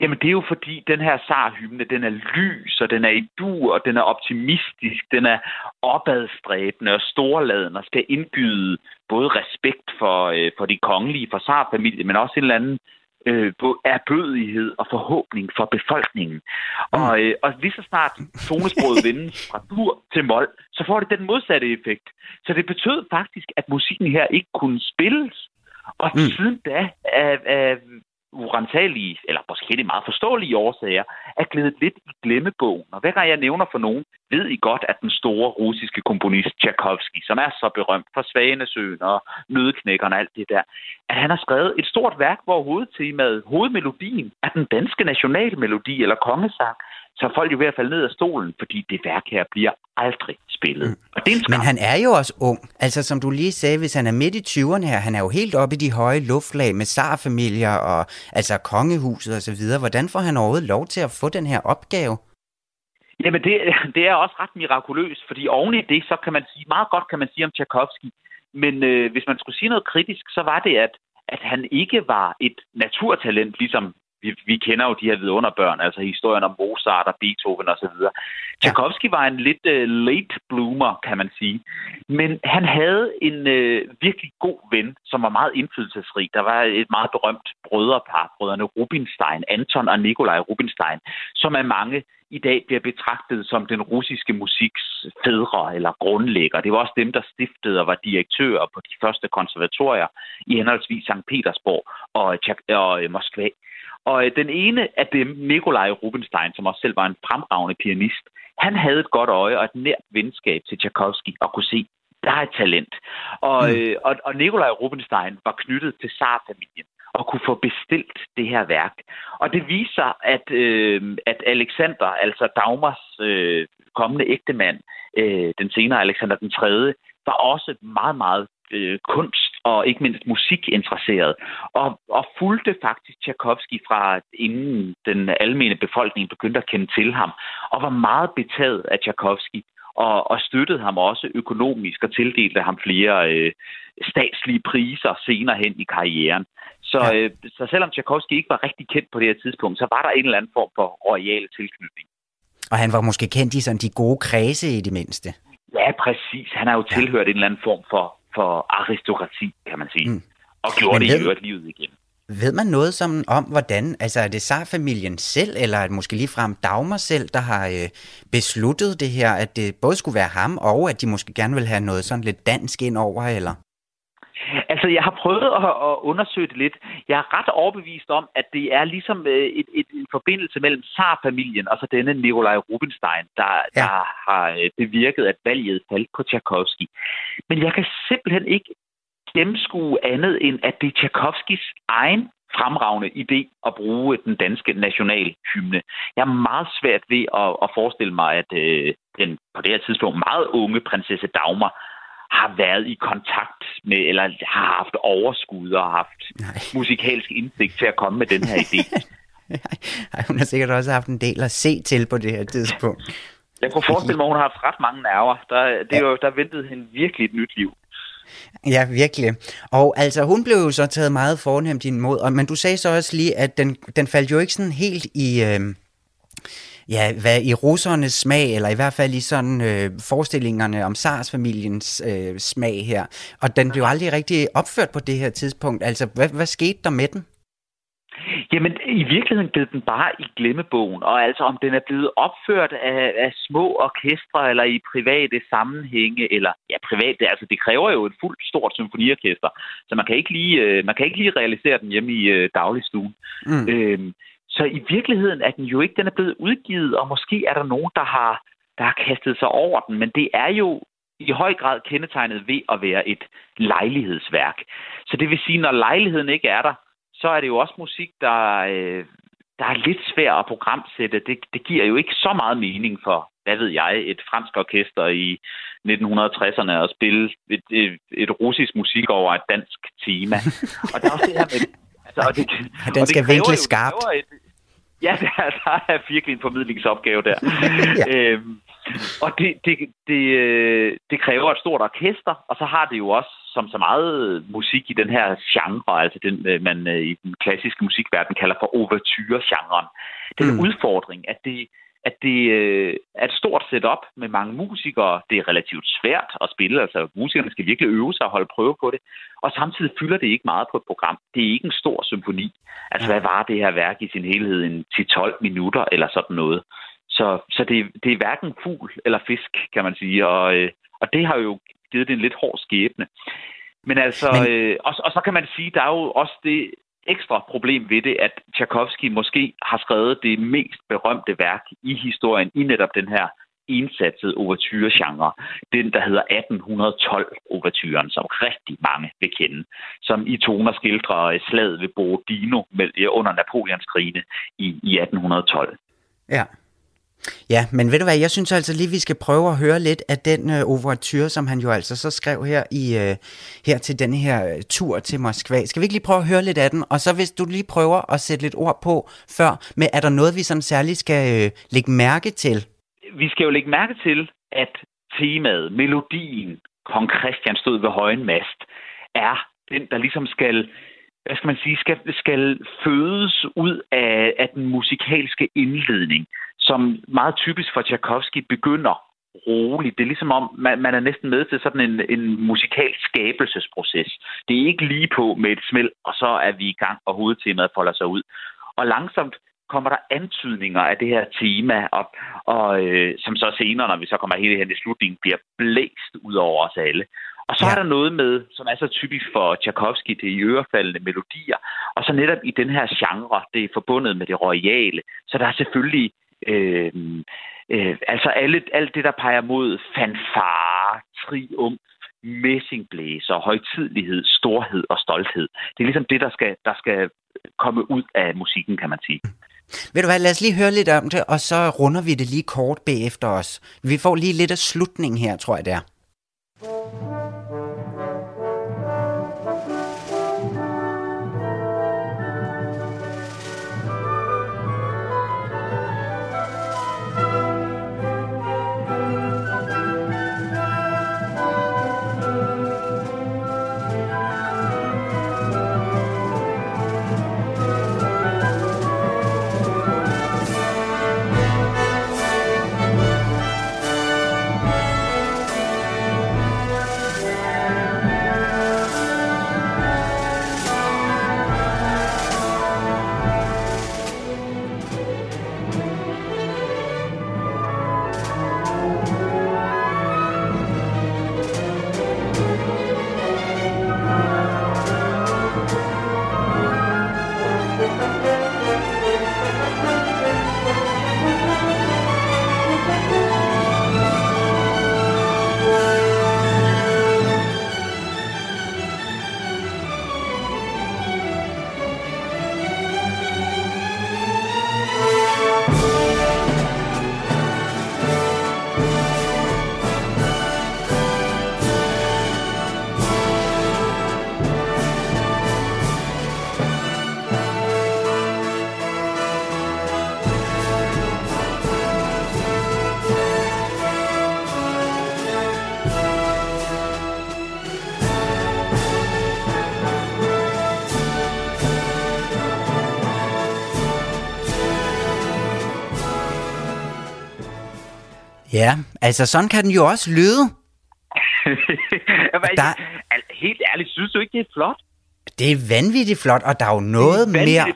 Jamen, det er jo fordi, den her sarhymne, den er lys, og den er i dur, og den er optimistisk, den er opadstræbende og storladen, og skal indgyde både respekt for, øh, for de kongelige, for sarfamilien, men også en eller anden øh, erbødighed og forhåbning for befolkningen. Mm. Og, øh, og lige så snart tonesproget (laughs) vendes fra dur til mol, så får det den modsatte effekt. Så det betød faktisk, at musikken her ikke kunne spilles. Og mm. siden da er, er urensagelige, eller måske meget forståelige årsager, er glædet lidt i glemmebogen. Og hver gang jeg nævner for nogen, ved I godt, at den store russiske komponist Tchaikovsky, som er så berømt for Svanesøen og Nødeknækkerne og alt det der, at han har skrevet et stort værk, hvor hovedtemaet, hovedmelodien, er den danske nationalmelodi eller kongesang, så er folk jo ved at falde ned af stolen, fordi det værk her bliver aldrig spillet. Mm. Og det er Men han er jo også ung. Altså som du lige sagde, hvis han er midt i 20'erne her, han er jo helt oppe i de høje luftlag med zarfamilier og altså kongehuset og så videre. Hvordan får han overhovedet lov til at få den her opgave? Jamen det, det er også ret mirakuløst, fordi oven i det, så kan man sige, meget godt kan man sige om Tchaikovsky, men øh, hvis man skulle sige noget kritisk, så var det, at, at han ikke var et naturtalent, ligesom vi, vi kender jo de her vidunderbørn, altså historien om Mozart og Beethoven osv. Ja. Tchaikovsky var en lidt uh, late bloomer, kan man sige. Men han havde en uh, virkelig god ven, som var meget indflydelsesrig. Der var et meget berømt brødrepar, brødrene Rubinstein, Anton og Nikolaj Rubinstein, som af mange i dag bliver betragtet som den russiske musiks fædre eller grundlægger. Det var også dem, der stiftede og var direktører på de første konservatorier i henholdsvis St. Petersborg og, og Moskva. Og øh, den ene af dem, Nikolaj Rubinstein, som også selv var en fremragende pianist, han havde et godt øje og et nært venskab til Tchaikovsky og kunne se, der er et talent. Og, mm. øh, og, og Nikolaj Rubinstein var knyttet til Tsar-familien og kunne få bestilt det her værk. Og det viser, at, øh, at Alexander, altså Dagmars øh, kommende ægtemand, øh, den senere Alexander den 3., var også meget, meget øh, kunst og ikke mindst musikinteresseret, og, og fulgte faktisk Tchaikovsky fra inden den almene befolkning begyndte at kende til ham, og var meget betaget af Tchaikovsky, og, og støttede ham også økonomisk og tildelte ham flere øh, statslige priser senere hen i karrieren. Så, ja. øh, så selvom Tchaikovsky ikke var rigtig kendt på det her tidspunkt, så var der en eller anden form for royal tilknytning. Og han var måske kendt i sådan de gode kredse i det mindste. Ja, præcis. Han har jo tilhørt en eller anden form for, for aristokrati, kan man sige. Mm. Og gjorde Men det i øvrigt livet igen. Ved man noget som, om, hvordan, altså er det Sar-familien selv, eller er det måske ligefrem Dagmar selv, der har øh, besluttet det her, at det både skulle være ham, og at de måske gerne vil have noget sådan lidt dansk ind over, eller? Altså, jeg har prøvet at, at undersøge det lidt. Jeg er ret overbevist om, at det er ligesom øh, et, et, en forbindelse mellem Tsar-familien og så denne Nikolaj Rubinstein, der, ja. der har øh, bevirket, at valget faldt på Tchaikovsky. Men jeg kan simpelthen ikke gennemskue andet, end at det er Tchaikovskis egen fremragende idé at bruge den danske nationalhymne. Jeg er meget svært ved at, at forestille mig, at øh, den på det her tidspunkt meget unge prinsesse Dagmar har været i kontakt med, eller har haft overskud og haft Nej. musikalsk indsigt til at komme med den her (laughs) idé. Nej, hun har sikkert også haft en del at se til på det her tidspunkt. Jeg kunne forestille mig, at hun har haft ret mange nerver. Der, det er jo, der ventede hende virkelig et nyt liv. Ja, virkelig. Og altså, hun blev jo så taget meget fornemt imod, men du sagde så også lige, at den, den faldt jo ikke sådan helt i... Øh, ja, hvad i russernes smag, eller i hvert fald i sådan øh, forestillingerne om SARS-familiens øh, smag her. Og den blev aldrig rigtig opført på det her tidspunkt. Altså, hvad, hvad skete der med den? Jamen, i virkeligheden blev den bare i glemmebogen, og altså om den er blevet opført af, af små orkestre eller i private sammenhænge, eller ja, private, altså det kræver jo et fuldt stort symfoniorkester, så man kan ikke lige, øh, man kan ikke lige realisere den hjemme i øh, dagligstuen. Mm. Øhm, så i virkeligheden er den jo ikke, den er blevet udgivet, og måske er der nogen, der har, der har kastet sig over den, men det er jo i høj grad kendetegnet ved at være et lejlighedsværk. Så det vil sige, når lejligheden ikke er der, så er det jo også musik, der, øh, der er lidt svær at programsætte. Det, det giver jo ikke så meget mening for, hvad ved jeg, et fransk orkester i 1960'erne at spille et, et, et russisk musik over et dansk tema. (laughs) Og der er også det her med... Altså, og det, (laughs) og den skal vinkle skarpt. Et, ja, (laughs) der, der er virkelig en formidlingsopgave der. (laughs) ja. øhm, og det, det, det, øh, det kræver et stort orkester, og så har det jo også som så meget musik i den her genre, altså den, øh, man øh, i den klassiske musikverden kalder for overture-genren. Den mm. udfordring, at det, at det er et stort setup med mange musikere. Det er relativt svært at spille, altså musikerne skal virkelig øve sig og holde prøve på det. Og samtidig fylder det ikke meget på et program. Det er ikke en stor symfoni. Altså, hvad var det her værk i sin helhed? En 10-12 minutter eller sådan noget. Så, så det, det er hverken fugl eller fisk, kan man sige. Og, øh, og det har jo givet det en lidt hård skæbne. Men altså, Men... Øh, og, og så kan man sige, der er jo også det ekstra problem ved det, at Tchaikovsky måske har skrevet det mest berømte værk i historien i netop den her ensatsede overture-genre. Den, der hedder 1812-overturen, som rigtig mange vil kende. Som i toner skildrer slaget ved Borodino under Napoleonskrigene i, i 1812. Ja. Ja, men ved du hvad, jeg synes altså lige, vi skal prøve at høre lidt af den øh, overture, som han jo altså så skrev her i øh, her til denne her øh, tur til Moskva. Skal vi ikke lige prøve at høre lidt af den? Og så hvis du lige prøver at sætte lidt ord på før, med er der noget, vi sådan særligt skal øh, lægge mærke til? Vi skal jo lægge mærke til, at temaet, melodien, kong Christian stod ved højen mast, er den, der ligesom skal hvad skal man sige, skal, skal fødes ud af, af den musikalske indledning som meget typisk for Tchaikovsky begynder roligt. Det er ligesom om, man, man er næsten med til sådan en, en musikalsk skabelsesproces. Det er ikke lige på med et smæld, og så er vi i gang, og hovedtemaet folder sig ud. Og langsomt kommer der antydninger af det her tema op, og øh, som så senere, når vi så kommer helt hen i slutningen, bliver blæst ud over os alle. Og så ja. er der noget med, som er så typisk for Tchaikovsky, det i ørefaldende melodier, og så netop i den her genre, det er forbundet med det royale, så der er selvfølgelig Øh, øh, altså alle, alt det, der peger mod fanfare, triumf, messingblæser, højtidlighed, storhed og stolthed. Det er ligesom det, der skal, der skal komme ud af musikken, kan man sige. Mm. Ved du hvad, lad os lige høre lidt om det, og så runder vi det lige kort bagefter os. Vi får lige lidt af slutningen her, tror jeg det er. Altså sådan kan den jo også lyde. (laughs) Jamen, der... helt ærligt, synes du ikke, det er flot? Det er vanvittigt flot, og der er jo noget er mere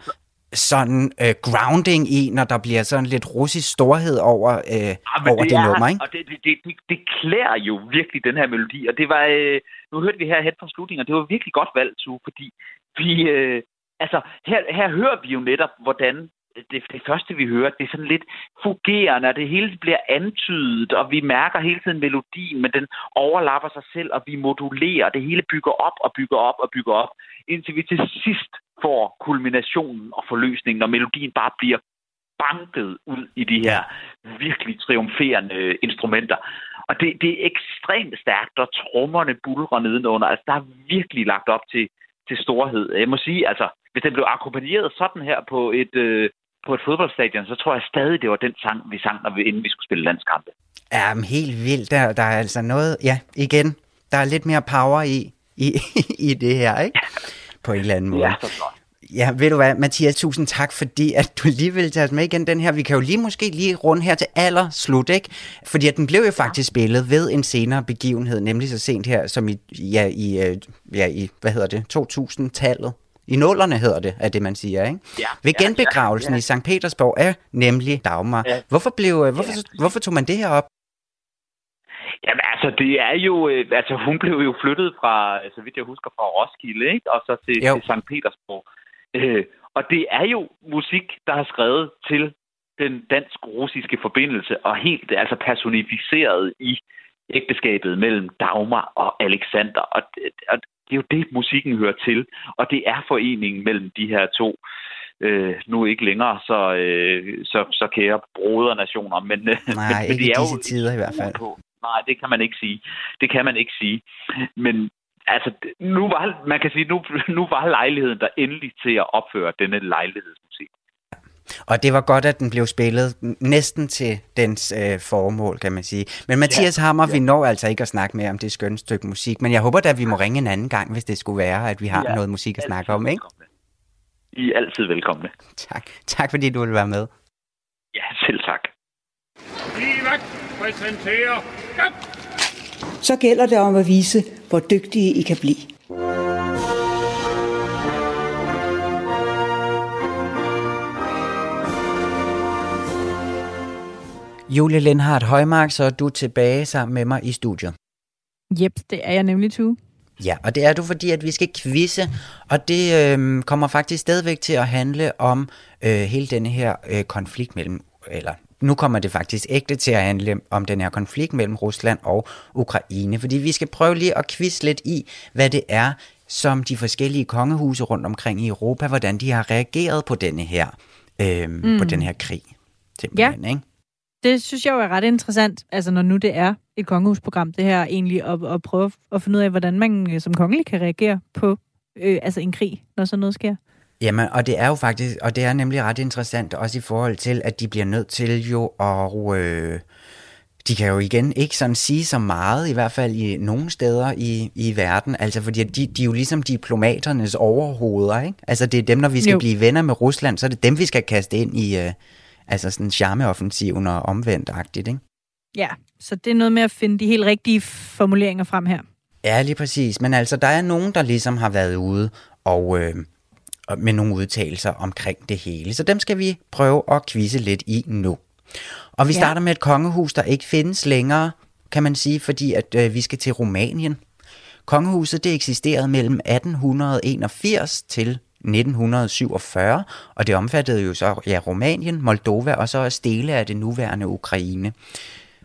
sådan øh, grounding i, når der bliver sådan lidt russisk storhed over, øh, ja, over det, det er, nummer, ikke? Og det, det, det, det, det klæder jo virkelig den her melodi, og det var, øh, nu hørte vi her hen fra slutningen, og det var virkelig godt valgt, Sue, fordi vi, øh, altså, her, her hører vi jo netop, hvordan det, det første, vi hører, det er sådan lidt fungerende, og det hele bliver antydet, og vi mærker hele tiden melodien, men den overlapper sig selv, og vi modulerer, det hele bygger op og bygger op og bygger op, indtil vi til sidst får kulminationen og forløsningen, når melodien bare bliver banket ud i de her virkelig triumferende instrumenter. Og det, det er ekstremt stærkt, og trommerne bulrer nedenunder. Altså, der er virkelig lagt op til, til storhed. Jeg må sige, altså, hvis den blev akkompagneret sådan her på et, øh, på et fodboldstadion, så tror jeg stadig, det var den sang, vi sang, når vi, inden vi skulle spille landskampe. Ja, men helt vildt. Der, der er altså noget, ja, igen, der er lidt mere power i, i, (laughs) i det her, ikke? På en eller anden måde. Ja, så flot. Ja, ved du hvad, Mathias, tusind tak, fordi at du lige vil tage os med igen den her. Vi kan jo lige måske lige runde her til aller slut, ikke? Fordi at den blev jo faktisk spillet ved en senere begivenhed, nemlig så sent her, som i, ja, i, øh, ja, i hvad hedder det, 2000-tallet. I nullerne hedder det, er det man siger, ikke? Ja, Ved genbegravelsen ja, ja. i St. Petersborg er nemlig Dagmar. Ja. Hvorfor, blev, øh, hvorfor, Ja. hvorfor tog man det her op? Jamen altså, det er jo... Øh, altså, hun blev jo flyttet fra, så vidt jeg husker, fra Roskilde, ikke? Og så til, Jo. til St. Petersborg. Øh, og det er jo musik, der er skrevet til den dansk-russiske forbindelse, og helt altså personificeret i ægteskabet mellem Dagmar og Alexander. Og, og det er jo det, musikken hører til. Og det er foreningen mellem de her to, øh, nu ikke længere så, øh, så, så kære brodernationer, men, øh, Nej, men, ikke de i er disse jo tider i hvert fald. på. Nej, det kan man ikke sige. Det kan man ikke sige. Men altså, nu var, man kan sige, nu, nu var lejligheden der endelig til at opføre denne lejlighedsmusik. Og det var godt, at den blev spillet næsten til dens øh, formål, kan man sige. Men Mathias ja, Hammer, ja. vi når altså ikke at snakke mere om det skønne stykke musik, men jeg håber da, at vi må ringe en anden gang, hvis det skulle være, at vi har ja, noget musik at snakke om, ikke? velkomne. I er altid velkomne. Tak. Tak fordi du ville være med. Ja, selv tak. Livet præsenterer... Så gælder det om at vise, hvor dygtige I kan blive. Julie Lindhardt Højmark, så er du tilbage sammen med mig i studiet. Jep, det er jeg nemlig, Tue. Ja, og det er du, fordi at vi skal quizze, og det øh, kommer faktisk stadigvæk til at handle om øh, hele denne her øh, konflikt mellem, eller nu kommer det faktisk ægte til at handle om den her konflikt mellem Rusland og Ukraine, fordi vi skal prøve lige at quizze lidt i, hvad det er, som de forskellige kongehuse rundt omkring i Europa, hvordan de har reageret på denne her, øh, mm. på den her krig. Simpelthen, ja. ikke? Det synes jeg jo er ret interessant, altså når nu det er et kongehusprogram, det her egentlig, at, at prøve at finde ud af, hvordan man øh, som kongelig kan reagere på øh, altså en krig, når sådan noget sker. Jamen, og det er jo faktisk, og det er nemlig ret interessant, også i forhold til, at de bliver nødt til jo at, øh, de kan jo igen ikke sådan sige så meget, i hvert fald i nogle steder i, i verden, altså fordi de, de er jo ligesom diplomaternes overhoveder, ikke? Altså det er dem, når vi skal Jo. jo. blive venner med Rusland, så er det dem, vi skal kaste ind i, øh, altså sådan charmeoffensiven og omvendt-agtigt, ikke? Ja, så det er noget med at finde de helt rigtige formuleringer frem her. Ja, lige præcis. Men altså, der er nogen, der ligesom har været ude og øh, med nogle udtalelser omkring det hele. Så dem skal vi prøve at quizze lidt i nu. Og vi Ja. starter med et kongehus, der ikke findes længere, kan man sige, fordi at øh, vi skal til Rumænien. Kongehuset det eksisterede mellem 1881 til 1947, og det omfattede jo så ja, Rumænien, Moldova og så også dele af det nuværende Ukraine.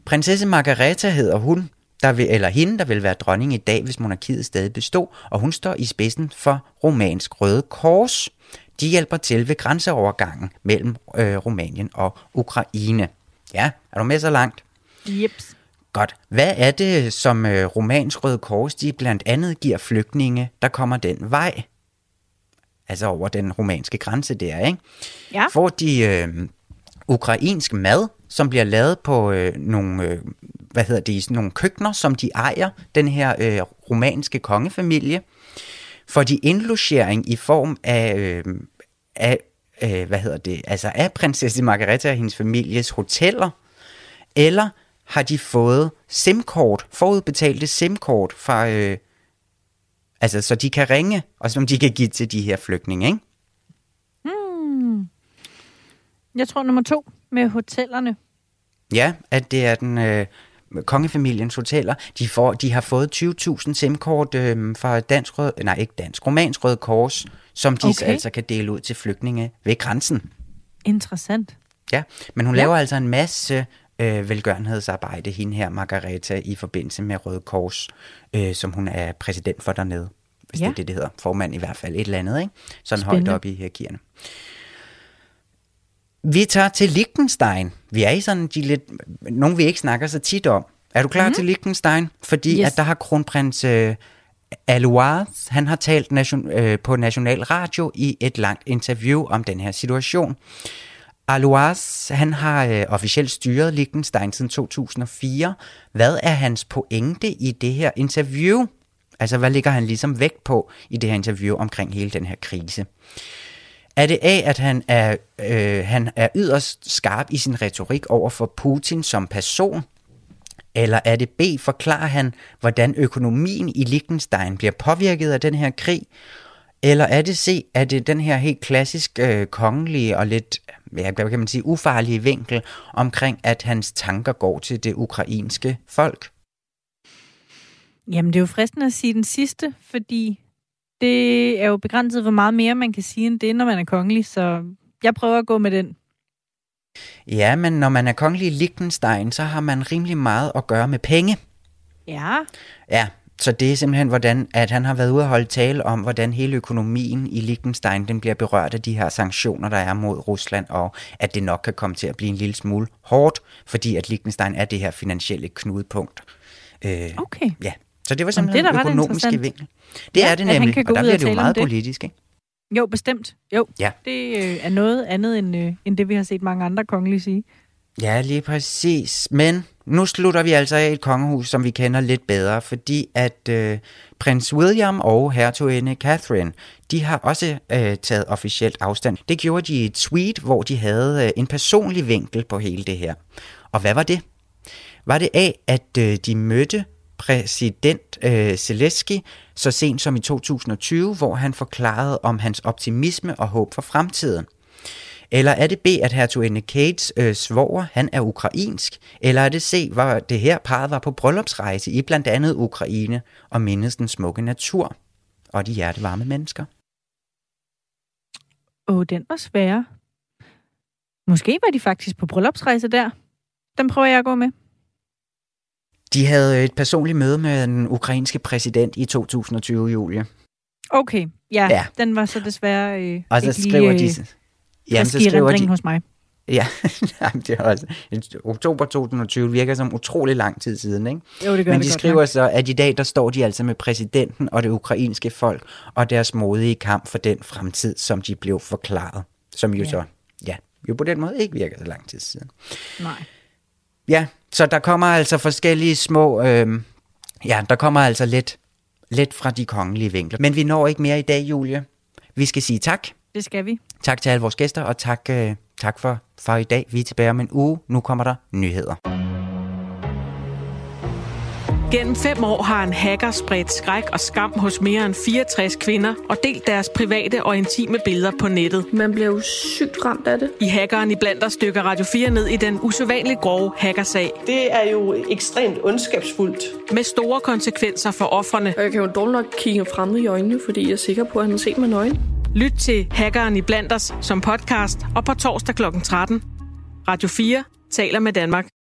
Prinsesse Margareta hedder hun, der vil, eller hende, der vil være dronning i dag, hvis monarkiet stadig består, og hun står i spidsen for Romansk Røde Kors. De hjælper til ved grænseovergangen mellem øh, Rumænien og Ukraine. Ja, er du med så langt? Jeps. Godt. Hvad er det, som øh, Romansk Røde Kors de blandt andet giver flygtninge, der kommer den vej? Altså over den romanske grænse der, ikke? Ja. Får de øh, ukrainsk mad, som bliver lavet på øh, nogle, øh, hvad hedder det, sådan nogle køkkener, som de ejer, den her øh, romanske kongefamilie. Får de indlogering i form af, øh, af øh, hvad hedder det, altså af prinsesse Margareta og hendes families hoteller, eller har de fået SIM-kort, forudbetalte SIM-kort fra, øh, altså så de kan ringe, og som de kan give til de her flygtninge, ikke? Hmm. Jeg tror nummer to med hotellerne. Ja, at det er den øh, kongefamiliens hoteller. De, får, de har fået 20.000 SIM-kort øh, fra Dansk Rød, nej ikke Dansk, Romansk Røde Kors, som de okay. altså kan dele ud til flygtninge ved grænsen. Interessant. Ja, men hun ja. laver altså en masse øh, velgørenhedsarbejde, hende her, Margareta, i forbindelse med Røde Kors, øh, som hun er præsident for dernede. Hvis Ja. det er det, det hedder. Formand i hvert fald et eller andet, ikke? Sådan Spændende. højt op i hierarkierne. Vi tager til Liechtenstein. Vi er i sådan de lidt... Nogle vi ikke snakker så tit om. Er du klar Mhm. mm-hmm. til Liechtenstein? Fordi yes. at der har kronprins øh, Alois, han har talt nation, øh, på National Radio i et langt interview om den her situation. Alois, han har øh, officielt styret Liechtenstein siden 2004. Hvad er hans pointe i det her interview? Altså, hvad ligger han ligesom vægt på i det her interview omkring hele den her krise? Er det A, at han er, øh, han er yderst skarp i sin retorik over for Putin som person? Eller er det B, forklarer han, hvordan økonomien i Liechtenstein bliver påvirket af den her krig? Eller er det C, at det den her helt klassisk øh, kongelige og lidt, ja, hvad kan man sige, ufarlige vinkel omkring, at hans tanker går til det ukrainske folk? Jamen, det er jo fristende at sige den sidste, fordi det er jo begrænset, hvor meget mere man kan sige end det, når man er kongelig, så jeg prøver at gå med den. Ja, men når man er kongelig i Liechtenstein, så har man rimelig meget at gøre med penge. Ja, Ja, så det er simpelthen, hvordan at han har været ude og holde tale om, hvordan hele økonomien i Liechtenstein den bliver berørt af de her sanktioner, der er mod Rusland, og at det nok kan komme til at blive en lille smule hårdt, fordi at Liechtenstein er det her finansielle knudepunkt. Øh, okay. ja, så det var Jamen, simpelthen det er den økonomiske vinkel. Det Ja, er det nemlig, kan gå og der bliver og det jo meget det. politisk, ikke? Jo, bestemt. Jo, Ja. det øh, er noget andet end, øh, end det, vi har set mange andre kongelige sige. Ja, lige præcis. Men nu slutter vi altså af et kongehus, som vi kender lidt bedre, fordi at øh, prins William og hertuginde Catherine, de har også øh, taget officielt afstand. Det gjorde de i et tweet, hvor de havde øh, en personlig vinkel på hele det her. Og hvad var det? Var det af, at øh, de mødte præsident øh, Zelensky så sent som i 2020, hvor han forklarede om hans optimisme og håb for fremtiden? Eller er det B, at hertuginde Kates øh, svoger, han er ukrainsk? Eller er det C, hvor det her parret var på bryllupsrejse i blandt andet Ukraine og mindes den smukke natur og de hjertevarme mennesker? Åh, den var svær. Måske var de faktisk på bryllupsrejse der. Den prøver jeg at gå med. De havde et personligt møde med den ukrainske præsident i 2020, Julie. Okay, ja, Ja. den var så desværre øh, Og så skriver lige, de... Jamen, frisk i erindringen hos mig. (laughs) Ja, det er også... Oktober 2020 virker som utrolig lang tid siden, ikke? Jo, det gør Men det de godt skriver nok. så, at i dag, der står de altså med præsidenten og det ukrainske folk og deres modige kamp for den fremtid, som de blev forklaret. Som jo Ja. ja. så, ja, jo på den måde ikke virker så lang tid siden. Nej. Ja, så der kommer altså forskellige små... Øh, ja, der kommer altså lidt, lidt fra de kongelige vinkler. Men vi når ikke mere i dag, Julie. Vi skal sige tak. Det skal vi. Tak til alle vores gæster, og tak, øh, tak for, for i dag. Vi er tilbage om en uge. Nu kommer der nyheder. Gennem fem år har en hacker spredt skræk og skam hos mere end 64 kvinder og delt deres private og intime billeder på nettet. Man bliver jo sygt ramt af det. I hackeren i blandt der stykker Radio 4 ned i den usædvanligt grove hackersag. Det er jo ekstremt ondskabsfuldt. Med store konsekvenser for offrene. Og jeg kan jo dårligt nok kigge frem i øjnene, fordi jeg er sikker på, at han har set mig nøgen. Lyt til Hackeren i Blanders som podcast og på torsdag kl. 13. Radio 4 taler med Danmark.